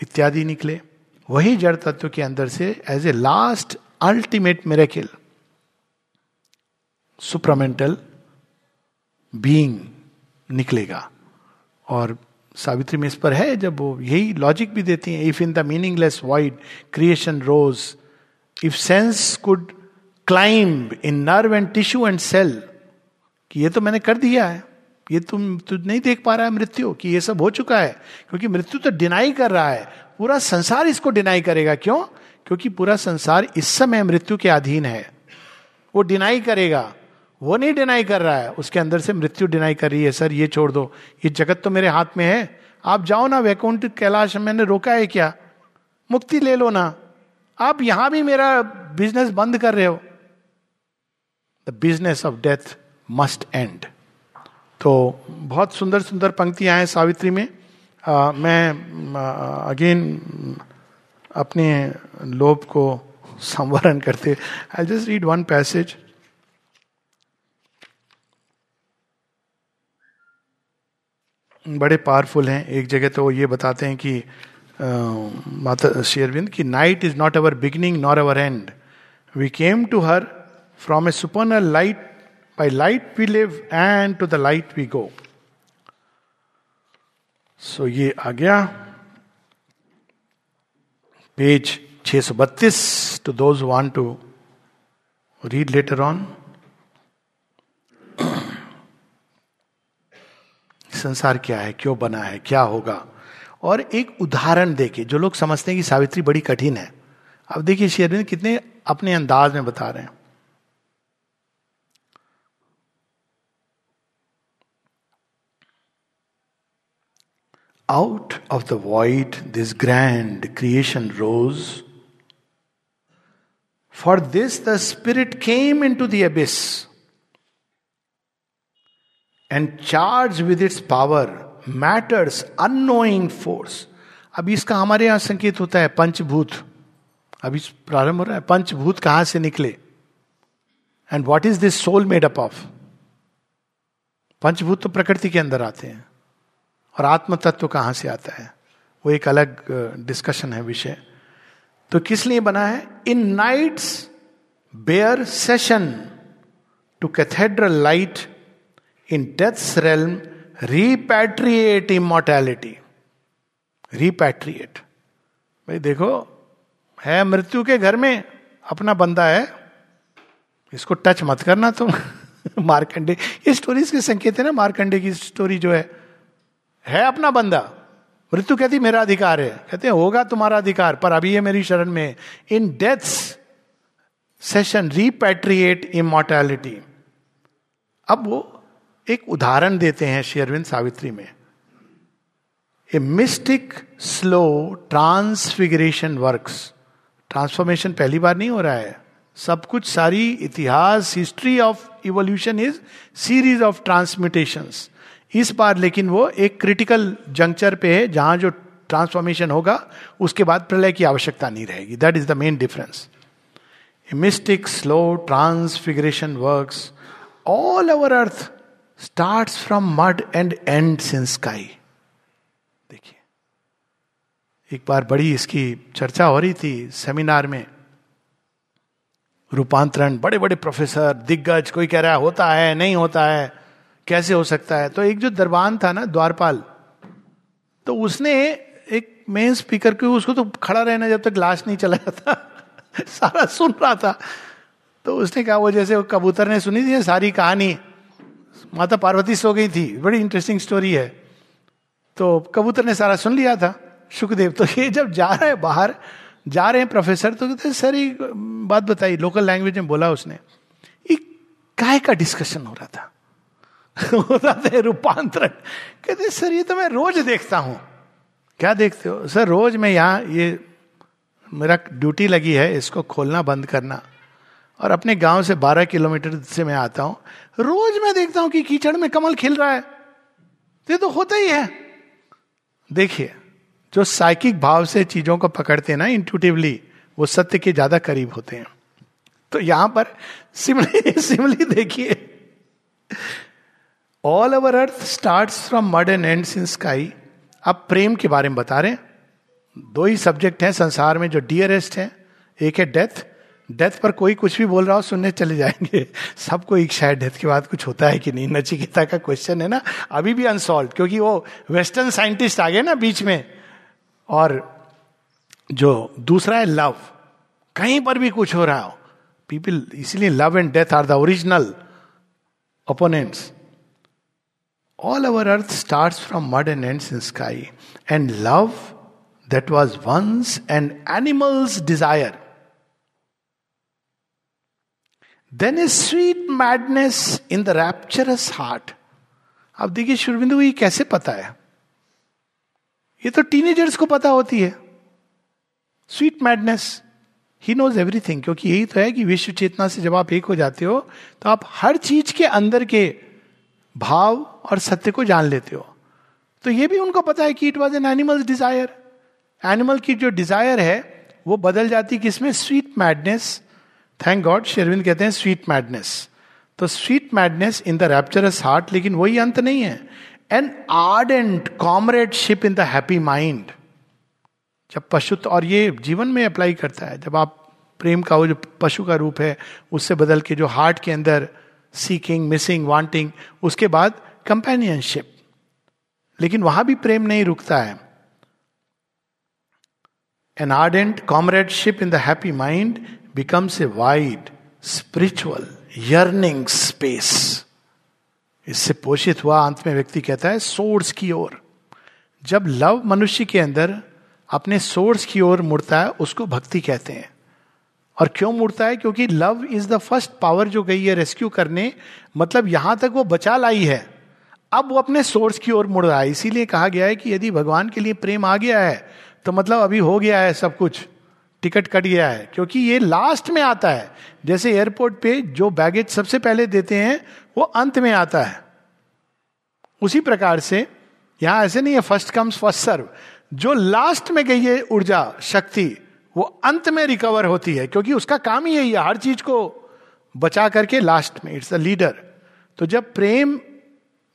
इत्यादि निकले, वही जड़ तत्व के अंदर से as a last ultimate miracle supramental being निकलेगा। और सावित्री में इस पर है, जब वो यही लॉजिक भी देती हैं if in the meaningless wide creation rose if sense could climb in nerve and tissue and cell कि ये तो मैंने कर दिया है, ये तुम तुझ नहीं देख पा रहा है मृत्यु, कि ये सब हो चुका है, क्योंकि मृत्यु तो डिनाई कर रहा है, पूरा संसार इसको डिनाई करेगा, क्यों? क्योंकि पूरा संसार इस समय मृत्यु के अधीन है, वो डिनाई करेगा। वो नहीं डिनाई कर रहा है। उसके अंदर से मृत्यु डिनाई कर रही है सर ये छोड़ दो। ये जगत तो मेरे हाथ में है। आप जाओ ना वैकुंठ कैलाश मैंने रोका है क्या? मुक्ति ले लो ना। आप यहाँ भी मेरा बिज़नेस बंद कर रहे हो। The business of death must end तो बहुत सुंदर सुंदर पंक्तियाँ हैं सावित्री में। आ, मैं अगेन अपने लोभ को संवरण करते I just read one passage बड़े पावरफुल हैं। एक जगह तो ये बताते हैं कि माता शेरविंद की night is not our beginning nor our end we came to her from a super light by light we live and to the light we go so ये आ गया। Page 632 to those want to read letter on संसार क्या है, क्यों बना है, क्या होगा? और एक उदाहरण देके, जो लोग समझते हैं कि सावित्री बड़ी कठिन है। अब देखिए शेरविंद कितने अपने अंदाज में बता रहे हैं। Out of the void this grand creation rose for this the spirit came into this and charge with its power matter's unknowing force अभी इसका हमारे यहाँ संकेत होता है, पंचभूत। अभी प्रारंभ हो रहा है, पंचभूत कहाँ से निकले? And what is this soul made up of पंचभूत तो प्रकृति के अंदर आते हैं। और आत्म तत्व कहाँ से आता है? वो एक अलग डिस्कशन है विषय। तो किस लिए बना है? In nights bare session to cathedral light in death's realm repatriate immortality repatriate भाई देखो, है मृत्यु के घर में, अपना बंदा है, इसको टच मत करना तुम। मारकंडे, ये स्टोरीज के संकेत है ना, मारकंडे की स्टोरी जो है। है अपना बंदा। मृत्यु कहती, मेरा अधिकार है। कहते हैं होगा तुम्हारा अधिकार, पर अभी ये मेरी शरण में in death's session repatriate immortality अब वो एक उदाहरण देते हैं शेरविंद सावित्री में। A mystic slow transfiguration works transformation पहली बार नहीं हो रहा है। सब कुछ सारी इतिहास history of evolution is series of transmutation इस बार लेकिन वो एक क्रिटिकल जंक्चर पे है, जहाँ जो ट्रांसफॉर्मेशन होगा, उसके बाद प्रलय की आवश्यकता नहीं रहेगी। That is the main difference mystic slow transfiguration works all over earth start from mud and end in sky देखिए, एक बार बड़ी इसकी चर्चा हो रही थी सेमिनार में। रूपांतरण बड़े बड़े प्रोफेसर दिग्गज, कोई कह रहा है, होता है, नहीं होता है, कैसे हो सकता है? तो एक जो दरबान था ना, द्वारपाल तो उसने एक मेन स्पीकर को उसको तो खड़ा रहना जब तक लाश नहीं चला जाता, सारा सुन रहा था। तो उसने कहा, वो जैसे वो कबूतर ने सुनी थी सारी कहानी माता पार्वती सो गई थी। बड़ी इंटरेस्टिंग स्टोरी है। तो कबूतर ने सारा सुन लिया था, सुखदेव। तो ये जब जा रहे हैं बाहर, जा रहे हैं प्रोफेसर तो कहते सर ये बात बताई लोकल लैंग्वेज में बोला उसने। ये काय का डिस्कशन हो रहा था। होता था रूपांतरण। कहते सर, ये तो मैं रोज देखता हूँ। क्या देखते हो? सर, रोज मैं यहाँ, ये मेरा ड्यूटी लगी है, इसको खोलना, बंद करना। और अपने गाँव से 12 किलोमीटर से मैं आता हूँ, रोज मैं देखता हूँ कि कीचड़ में कमल खिल रहा है। ये तो होता ही है। देखिए, जो साइकिक भाव से चीज़ों को पकड़ते हैं ना इंटूटिवली वो सत्य के ज़्यादा करीब होते हैं। तो यहाँ पर सिमली सिमली देखिए। All over earth start from mud and ends in sky अब प्रेम के बारे में बता रहे हैं? दो ही सब्जेक्ट हैं, संसार में जो डियरेस्ट है, एक है डेथ डेथ पर कोई कुछ भी बोल रहा हो, सुनने चले जाएँगे। सबको एक शायद डेथ के बाद कुछ होता है कि नहीं? नचिकेता का क्वेश्चन है ना? अभी भी अनसॉल्व क्योंकि वो वेस्टर्न साइंटिस्ट आ गए ना बीच में। और जो दूसरा है लव कहीं पर भी कुछ हो रहा हो। पीपल इसलिए love and death are the original opponents all our earth start from mud and ends in sky and love that was once and animal's desire then a sweet madness in the rapturous heart अब देखिए शुरबिंदु ये कैसे पता है? ये तो teenagers को पता होती है। स्वीट मैडनेस ही नोज़ एवरीथिंग क्योंकि यही तो है कि विश्व चेतना से जब आप एक हो जाते हो तो आप हर चीज़ के अंदर के भाव और सत्य को जान लेते हो। तो ये भी उनको पता है कि it was an animal desire animal की जो डिज़ायर है, वो बदल जाती किसमें स्वीट मैडनेस थैंक गॉड शेरविंद कहते हैं स्वीट मैडनेस तो sweet madness in the rapturous heart लेकिन वही अंत नहीं है. An ardent comradeship in the happy mind जब पशु और ये जीवन में अप्लाई करता है. जब आप प्रेम का वो जो पशु का रूप है, उससे बदल के जो हार्ट के अंदर सीकिंग मिसिंग वांटिंग उसके बाद कंपेनियनशिप लेकिन वहाँ भी प्रेम नहीं रुकता है. An ardent comradeship in the happy mind becomes a wide spiritual yearning space इससे पोषित हुआ अंत में व्यक्ति कहता है, सोर्स की ओर। जब लव मनुष्य के अंदर अपने सोर्स की ओर मुड़ता है, उसको भक्ति कहते हैं। और क्यों मुड़ता है? क्योंकि love is the first power जो गई है रेस्क्यू करने। मतलब यहाँ तक वो बचा लाई है। अब वो अपने सोर्स की ओर मुड़ रहा है। इसीलिए कहा गया है कि यदि भगवान के लिए प्रेम आ गया है तो मतलब अभी हो गया है सब कुछ। टिकट कट गया है, क्योंकि ये लास्ट में आता है। जैसे एयरपोर्ट पे जो बैगेज सबसे पहले देते हैं, वो अंत में आता है। उसी प्रकार से, यहाँ ऐसे नहीं है फ़र्स्ट कम्स फ़र्स्ट सर्व जो लास्ट में गई है ऊर्जा, शक्ति, वो अंत में रिकवर होती है, क्योंकि उसका काम ही यही है, हर चीज़ को बचा करके लास्ट में इट्स द लीडर तो जब प्रेम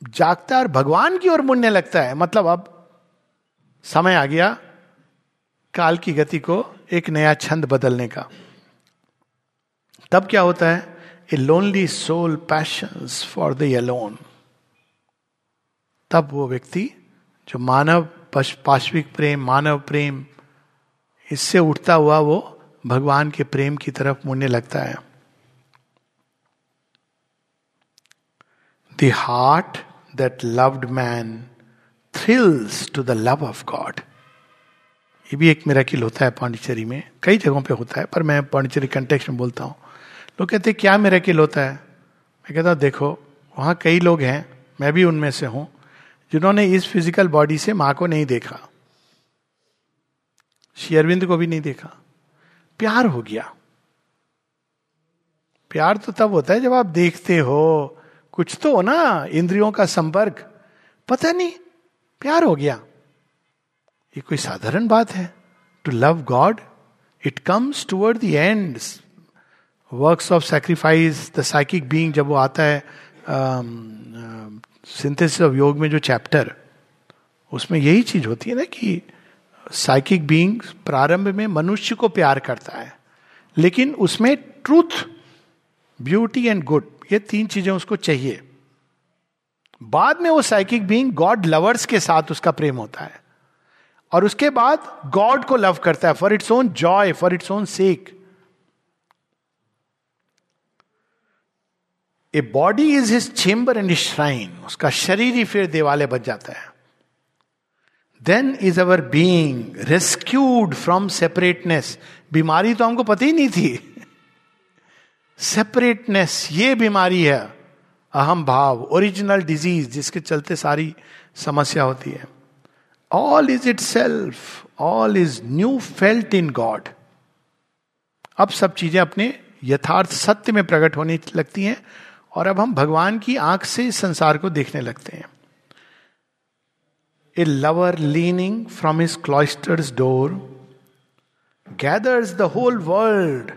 जागता और भगवान की ओर मुड़ने लगता है मतलब अब समय आ गया, काल की गति को एक नया छंद बदलने का। तब क्या होता है? A lonely soul passion for the alone तब वो व्यक्ति, जो मानव पाश्विक प्रेम, मानव प्रेम, इससे उठता हुआ वो भगवान के प्रेम की तरफ़ मुड़ने लगता है। The heart that loved man thrills to the love of god ये भी एक मेरा किल होता है पांडिचेरी में। कई जगहों पे होता है, पर मैं पांडिचेरी कंटेक्स में बोलता हूँ। लोग कहते हैं, क्या मेरा किल होता है? मैं कहता हूँ, देखो, वहाँ कई लोग हैं, मैं भी उनमें से हूँ, जिन्होंने इस फ़िज़िकल बॉडी से माँ को नहीं देखा। शेयरविंद को भी नहीं देखा। प्यार हो गया। प्यार तो तब होता है जब आप देखते हो। कुछ तो हो ना, इंद्रियों का संपर्क। पता नहीं, प्यार हो गया। ये कोई साधारण बात है? To love god it comes toward the end works of sacrifice the psychic being जब वो आता है सिंथेसिस ऑफ़ योग में जो चैप्टर उसमें यही चीज़ होती है ना कि साइकिक बींग प्रारंभ में मनुष्य को प्यार करता है, लेकिन उसमें ट्रूथ ब्यूटी एंड गुड ये तीन चीज़ें उसको चाहिए। बाद में वो साइकिक बींग गॉड लवर्स के साथ उसका प्रेम होता है। और उसके बाद गॉड को लव करता है for its own joy for its own sake a body is his chamber and shrine उसका शरीर ही फिर देवालय बच जाता है। Then is our being rescued from separateness बीमारी तो हमको पता ही नहीं थी। सेपरेटनेस ये बीमारी है। अहम भाव ओरिजिनल डिज़ीज़ जिसके चलते सारी समस्या होती है। All is itself all is new felt in god अब सब चीज़ें अपने यथार्थ सत्य में प्रकट होने लगती हैं और अब हम भगवान की आँख से इस संसार को देखने लगते हैं। A lover leaning from his cloister's door gathers the whole world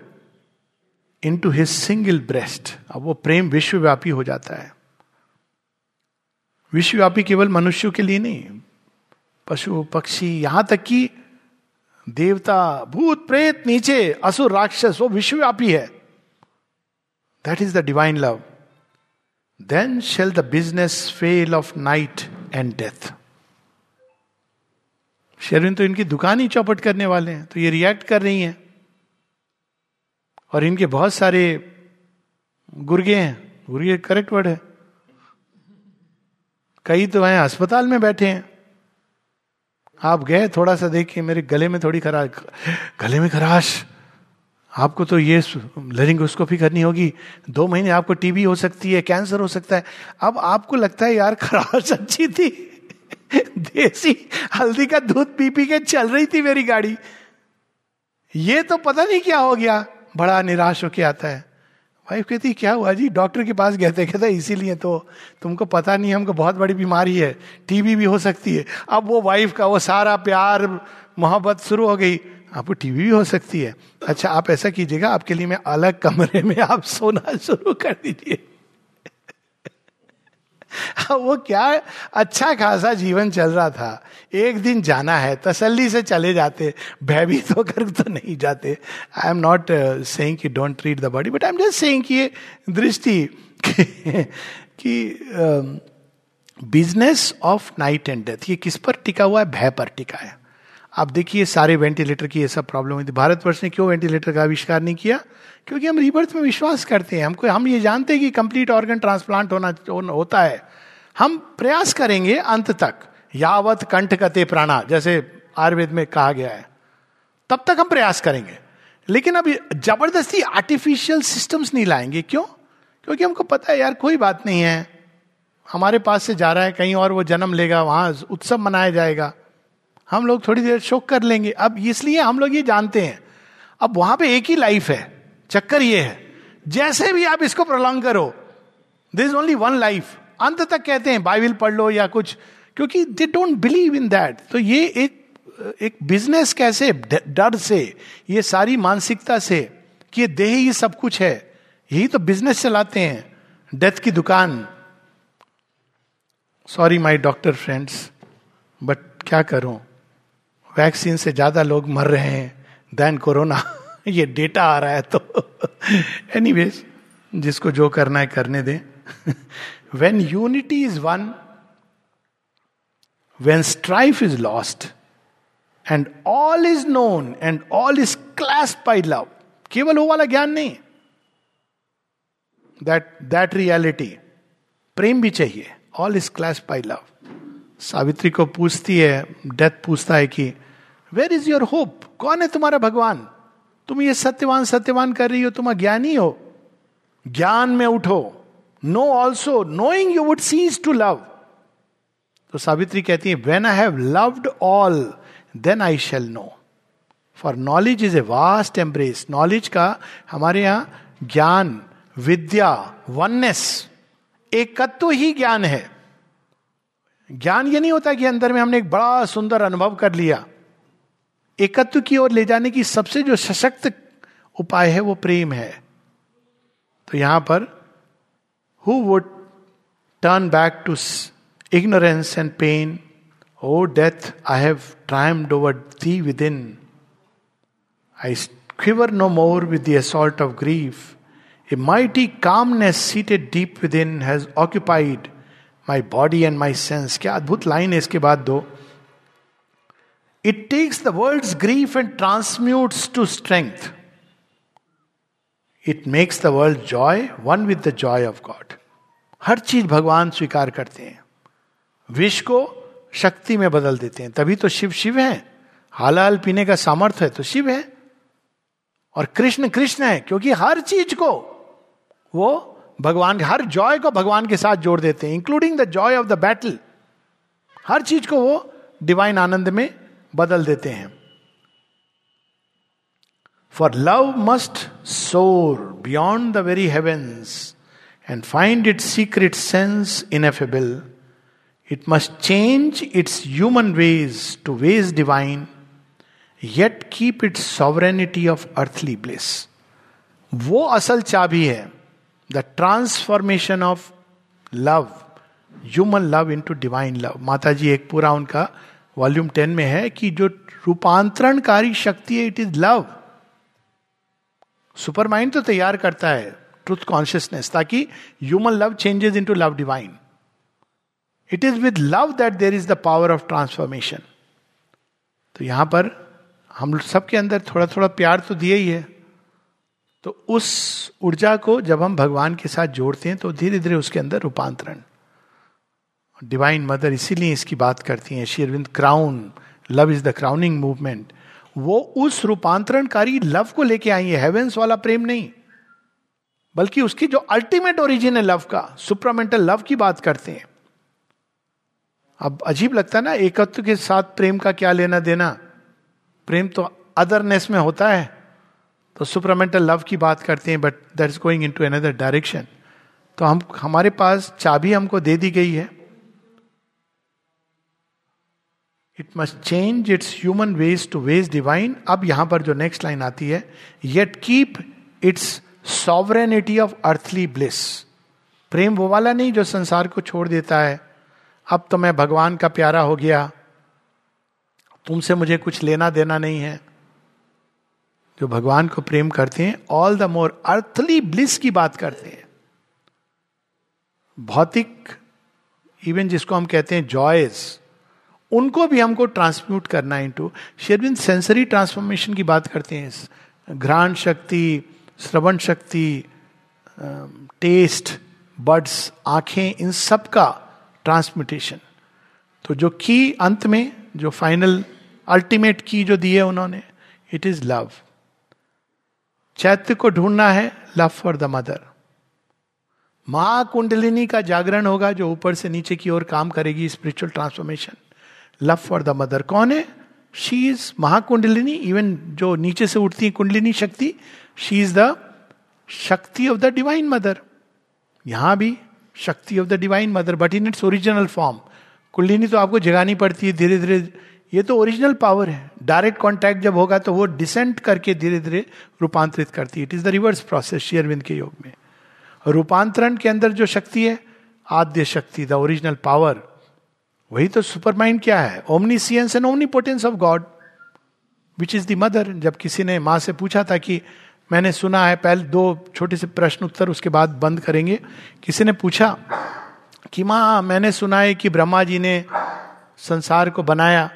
into his single breast अब वो प्रेम विश्वव्यापी हो जाता है। विश्वव्यापी केवल मनुष्यों के लिए नहीं पशु पक्षी, यहाँ तक कि देवता, भूत, प्रेत, नीचे, असुर, राक्षस, वो विश्वव्यापी है। That is the divine love then shall the business fail of night and death Sherwin तो इनकी दुकान ही चौपट करने वाले हैं तो ये रिएक्ट कर रही हैं। और इनके बहुत सारे गुर्गे हैं, गुर्गे करेक्ट वर्ड है। कई तो हैं, अस्पताल में बैठे हैं। आप गए थोड़ा सा देखिए, मेरे गले में थोड़ी खराश गले में खराश। आपको तो ये लरिंगोस्कोपी करनी होगी। दो महीने आपको टीबी हो सकती है, कैंसर हो सकता है। अब आपको लगता है, यार, खराश अच्छी थी। देसी, हल्दी का दूध पी पी के चल रही थी मेरी गाड़ी। ये तो पता नहीं क्या हो गया। बड़ा निराश होके आता है। वाइफ कहती है क्या हुआ जी? डॉक्टर के पास गए थे। कहते, इसीलिए तो तुमको पता नहीं हमको बहुत बड़ी बीमारी है। टीबी भी हो सकती है। अब वो वाइफ का वो सारा प्यार, मोहब्बत शुरू हो गई। आपको टीवी भी हो सकती है। अच्छा आप ऐसा कीजिएगा, आपके लिए मैं अलग कमरे में आप सोना शुरू कर दीजिए। वो क्या अच्छा खासा जीवन चल रहा था। एक दिन जाना है, तसल्ली से चले जाते, भयभीत होकर तो नहीं जाते। आई एम नॉट कि don't treat the body but I am just saying कि दृष्टि कि business of night and death ये किस पर टिका हुआ है? भय पर टिका है। आप देखिए, सारे वेंटिलेटर की ये सब प्रॉब्लम हुई थी। भारतवर्ष ने क्यों वेंटिलेटर का आविष्कार नहीं किया? क्योंकि हम रिबर्थ में विश्वास करते हैं। हमको हम ये जानते हैं कि कंप्लीट ऑर्गन ट्रांसप्लांट होना होता है। हम प्रयास करेंगे अंत तक। यावत कंठ कते प्राणा, जैसे आयुर्वेद में कहा गया है। तब तक हम प्रयास करेंगे। लेकिन अब ज़बरदस्ती आर्टिफिशियल सिस्टम्स नहीं लाएँगे। क्यों? क्योंकि हमको पता है, यार, कोई बात नहीं है। हमारे पास से जा रहा है, कहीं और वो जन्म लेगा, वहाँ उत्सव मनाया जाएगा। हम लोग थोड़ी देर शोक कर लेंगे। अब इसलिए हम लोग ये जानते हैं। अब वहाँ पे एक ही लाइफ है। चक्कर ये है। जैसे भी आप इसको प्रोलॉन्ग करो दिस ओनली वन लाइफ अंत तक कहते हैं बाइबिल पढ़ लो या कुछ, क्योंकि they don't believe in that तो ये एक एक बिज़नेस कैसे, डर से, ये सारी मानसिकता से, कि ये देह ही सब कुछ है। यही तो बिज़नेस चलाते हैं डेथ की दुकान। Sorry my doctor friends but क्या करूँ? वैक्सीन से ज़्यादा लोग मर रहे हैं देन कोरोना ये डेटा आ रहा है तो। एनीवेज जिसको जो करना है करने दें। When unity is won when strife is lost and all is known and all is clasped by love केवल वो वाला ज्ञान नहीं। दैट दैट रियलिटी प्रेम भी चाहिए। All is clasped by love Savitri को पूछती है डेथ पूछता है कि वेर इज़ योर होप कौन है तुम्हारा भगवान? तुम ये सत्यवान सत्यवान कर रही हो, तुम अज्ञानी हो। ज्ञान में उठो। No also knowing you would cease to love तो सावित्री कहती है when I have loved all then I shall know for knowledge is a vast embrace knowledge का हमारे यहाँ ज्ञान, विद्या वननेस एकत्व ही ज्ञान है। ज्ञान ये नहीं होता कि अंदर में हमने एक बड़ा सुंदर अनुभव कर लिया। एकत्व की ओर ले जाने की सबसे जो सशक्त उपाय है, वो प्रेम है। तो यहाँ पर who would turn back to ignorance and pain O death I have triumphed over thee within I quiver no more with assault of grief a mighty calmness seated deep within has occupied my body and my sense क्या अद्भुत line है इसके बाद दो। It takes the world's grief and transmutes to strength. It makes the world joy one with the joy of god हर चीज़ भगवान स्वीकार करते हैं। विष को शक्ति में बदल देते हैं। तभी तो शिव शिव है। हालाल पीने का सामर्थ्य है तो शिव है। और कृष्ण कृष्ण है, क्योंकि हर चीज़ को वो भगवान हर जॉय को भगवान के साथ जोड़ देते हैं including the joy of the battle हर चीज़ को वो डिवाइन आनंद में बदल देते हैं। For love must soar beyond the very heavens and find it secret sense ineffable it must change its human ways to ways divine yet keep it sovereignty of earthly bliss वो असल चाबी है। The transformation of love human love into divine love माता जी एक पूरा उनका volume ten में है कि जो रूपांतरणकारी शक्ति है it is love super mind तो तैयार करता है ट्रुथ कॉन्शियसनेस ताकि human love changes into love divine it is with love that there is the power of transformation तो यहाँ पर हम सबके अंदर थोड़ा थोड़ा प्यार तो दिए ही है। तो उस ऊर्जा को जब हम भगवान के साथ जोड़ते हैं तो धीरे धीरे उसके अंदर रूपांतरण। डिवाइन मदर इसीलिए इसकी बात करती हैं। शेरविंद crown love is the crowning movement वो उस रूपांतरणकारी लव को लेके आई है। हेवेंस वाला प्रेम नहीं। बल्कि उसकी जो अल्टीमेट ओरिजिन है लव का सुप्रामेंटल लव की बात करते हैं। अब अजीब लगता है ना, एकत्व के साथ प्रेम का क्या लेना देना? प्रेम तो अदरनेस में होता है। तो सुपरमेंटल लव की बात करते हैं but that is going into another direction तो हम, हमारे पास चाबी हमको दे दी गई है। It must change its human ways to ways divine अब यहाँ पर जो नेक्स्ट लाइन आती है yet keep its sovereignty of earthly bliss प्रेम वो वाला नहीं जो संसार को छोड़ देता है। अब तो मैं भगवान का प्यारा हो गया। तुमसे मुझे कुछ लेना देना नहीं है। जो भगवान को प्रेम करते हैं all the more earthly bliss की बात करते हैं। भौतिक इवन जिसको हम कहते हैं जॉयस उनको भी हमको ट्रांसम्यूट करना इनटू शेरविंद सेंसरी ट्रांसफॉर्मेशन की बात करते हैं घ्राण शक्ति, श्रवण शक्ति टेस्ट बर्ड्स आँखें, इन सब का ट्रांसम्यूटेशन तो जो की अंत में, जो फाइनल अल्टीमेट की जो दी है उन्होंने इट इज़ लव चैत्य को ढूंढना है लव फॉर द मदर माँ कुंडलिनी का जागरण होगा जो ऊपर से नीचे की ओर काम करेगी spiritual transformation love for the mother कौन है? शी इज़ महाकुंडलिनी इवन जो नीचे से उठती है कुंडलिनी शक्ति she is the shakti of the divine mother यहाँ भी shakti of the divine mother but in its original form kundalini तो आपको जगानी पड़ती है धीरे धीरे ये तो ओरिजिनल पावर है। डायरेक्ट कांटेक्ट जब होगा तो वो डिसेंट करके धीरे धीरे रूपांतरित करती है। It is the reverse process शेयरविंद के योग में। रूपांतरण के अंदर जो शक्ति है, आद्य शक्ति द ओरिजिनल पावर वही तो सुपर माइंड क्या है? Omniscience and omnipotence of god which is the mother जब किसी ने माँ से पूछा था कि मैंने सुना है, पहले दो छोटे से प्रश्न उत्तर उसके बाद बंद करेंगे। किसी ने पूछा कि माँ, मैंने सुना है कि ब्रह्मा जी ने संसार को बनाया।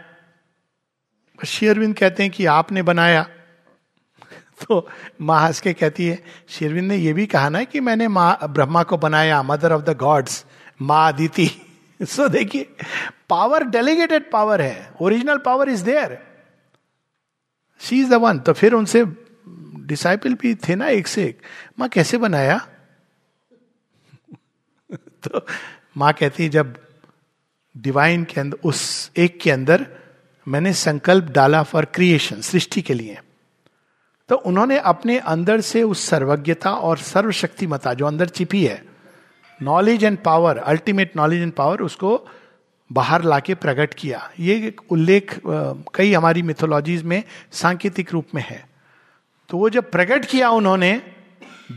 शेरविंद कहते हैं कि आपने बनाया। तो माँ हंस के कहती है, शेरविंद ने यह भी कहा ना कि मैंने माँ, ब्रह्मा को बनाया मदर ऑफ़ द गॉड्स माँ अदिति। सो देखिए पावर डेलीगेटेड पावर है। Original power is there she is the one तो फिर उनसे डिसाइपल भी थे ना एक से एक। माँ, कैसे बनाया? तो माँ कहती है, जब डिवाइन के अंदर, उस एक के अंदर मैंने संकल्प डाला फॉर क्रिएशन सृष्टि के लिए। तो उन्होंने अपने अंदर से उस सर्वज्ञता और सर्वशक्तिमता जो अंदर छिपी है knowledge and power ultimate knowledge and power उसको बाहर लाके प्रकट किया ये उल्लेख कई हमारी मिथोलॉजीज में सांकेतिक रूप में है तो वो जब प्रकट किया उन्होंने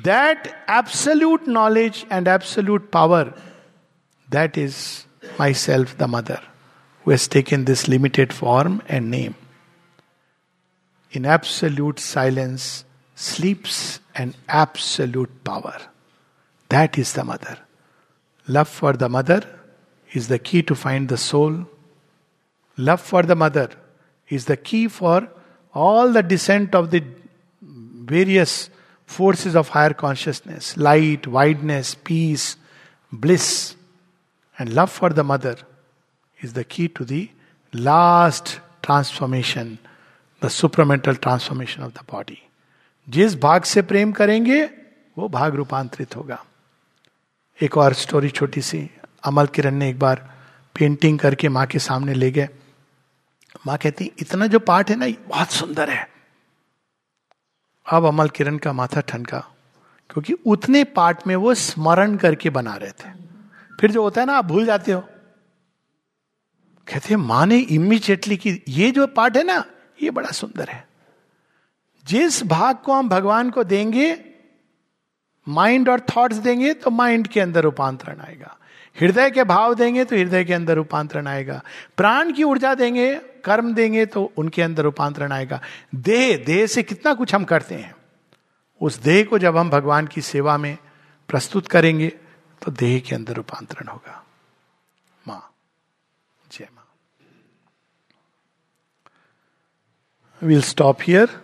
that absolute knowledge and absolute power that is myself the mother has taken this limited form and name. In absolute silence sleeps an absolute power. That is the mother. Love for the mother is the key to find the soul. Love for the mother is the key for all the descent of the various forces of higher consciousness, light, wideness, peace, bliss, and love for the mother is the key to the last transformation, the supramental transformation of the body. जिस भाग से प्रेम करेंगे वो भाग रूपांतरित होगा एक और स्टोरी छोटी सी। अमल किरण ने एक बार पेंटिंग करके माँ के सामने ले गए। माँ कहती, इतना जो पार्ट है ना बहुत सुंदर है। अब अमल किरण का माथा ठनका, क्योंकि उतने पार्ट में वो स्मरण करके बना रहे थे। फिर जो होता है ना, आप भूल जाते हो। कहते माँ ने इमीजिएटली की, ये जो पार्ट है ना, ये बड़ा सुंदर है। जिस भाग को हम भगवान को देंगे माइंड और थॉट्स देंगे तो माइंड के अंदर रूपांतरण आएगा। हृदय के भाव देंगे तो हृदय के अंदर रूपांतरण आएगा। प्राण की ऊर्जा देंगे, कर्म देंगे तो उनके अंदर रूपांतरण आएगा। देह देह से कितना कुछ हम करते हैं। उस देह को जब हम भगवान की सेवा में प्रस्तुत करेंगे तो देह के अंदर रूपांतरण होगा। माँ, जय माँ। Will stop here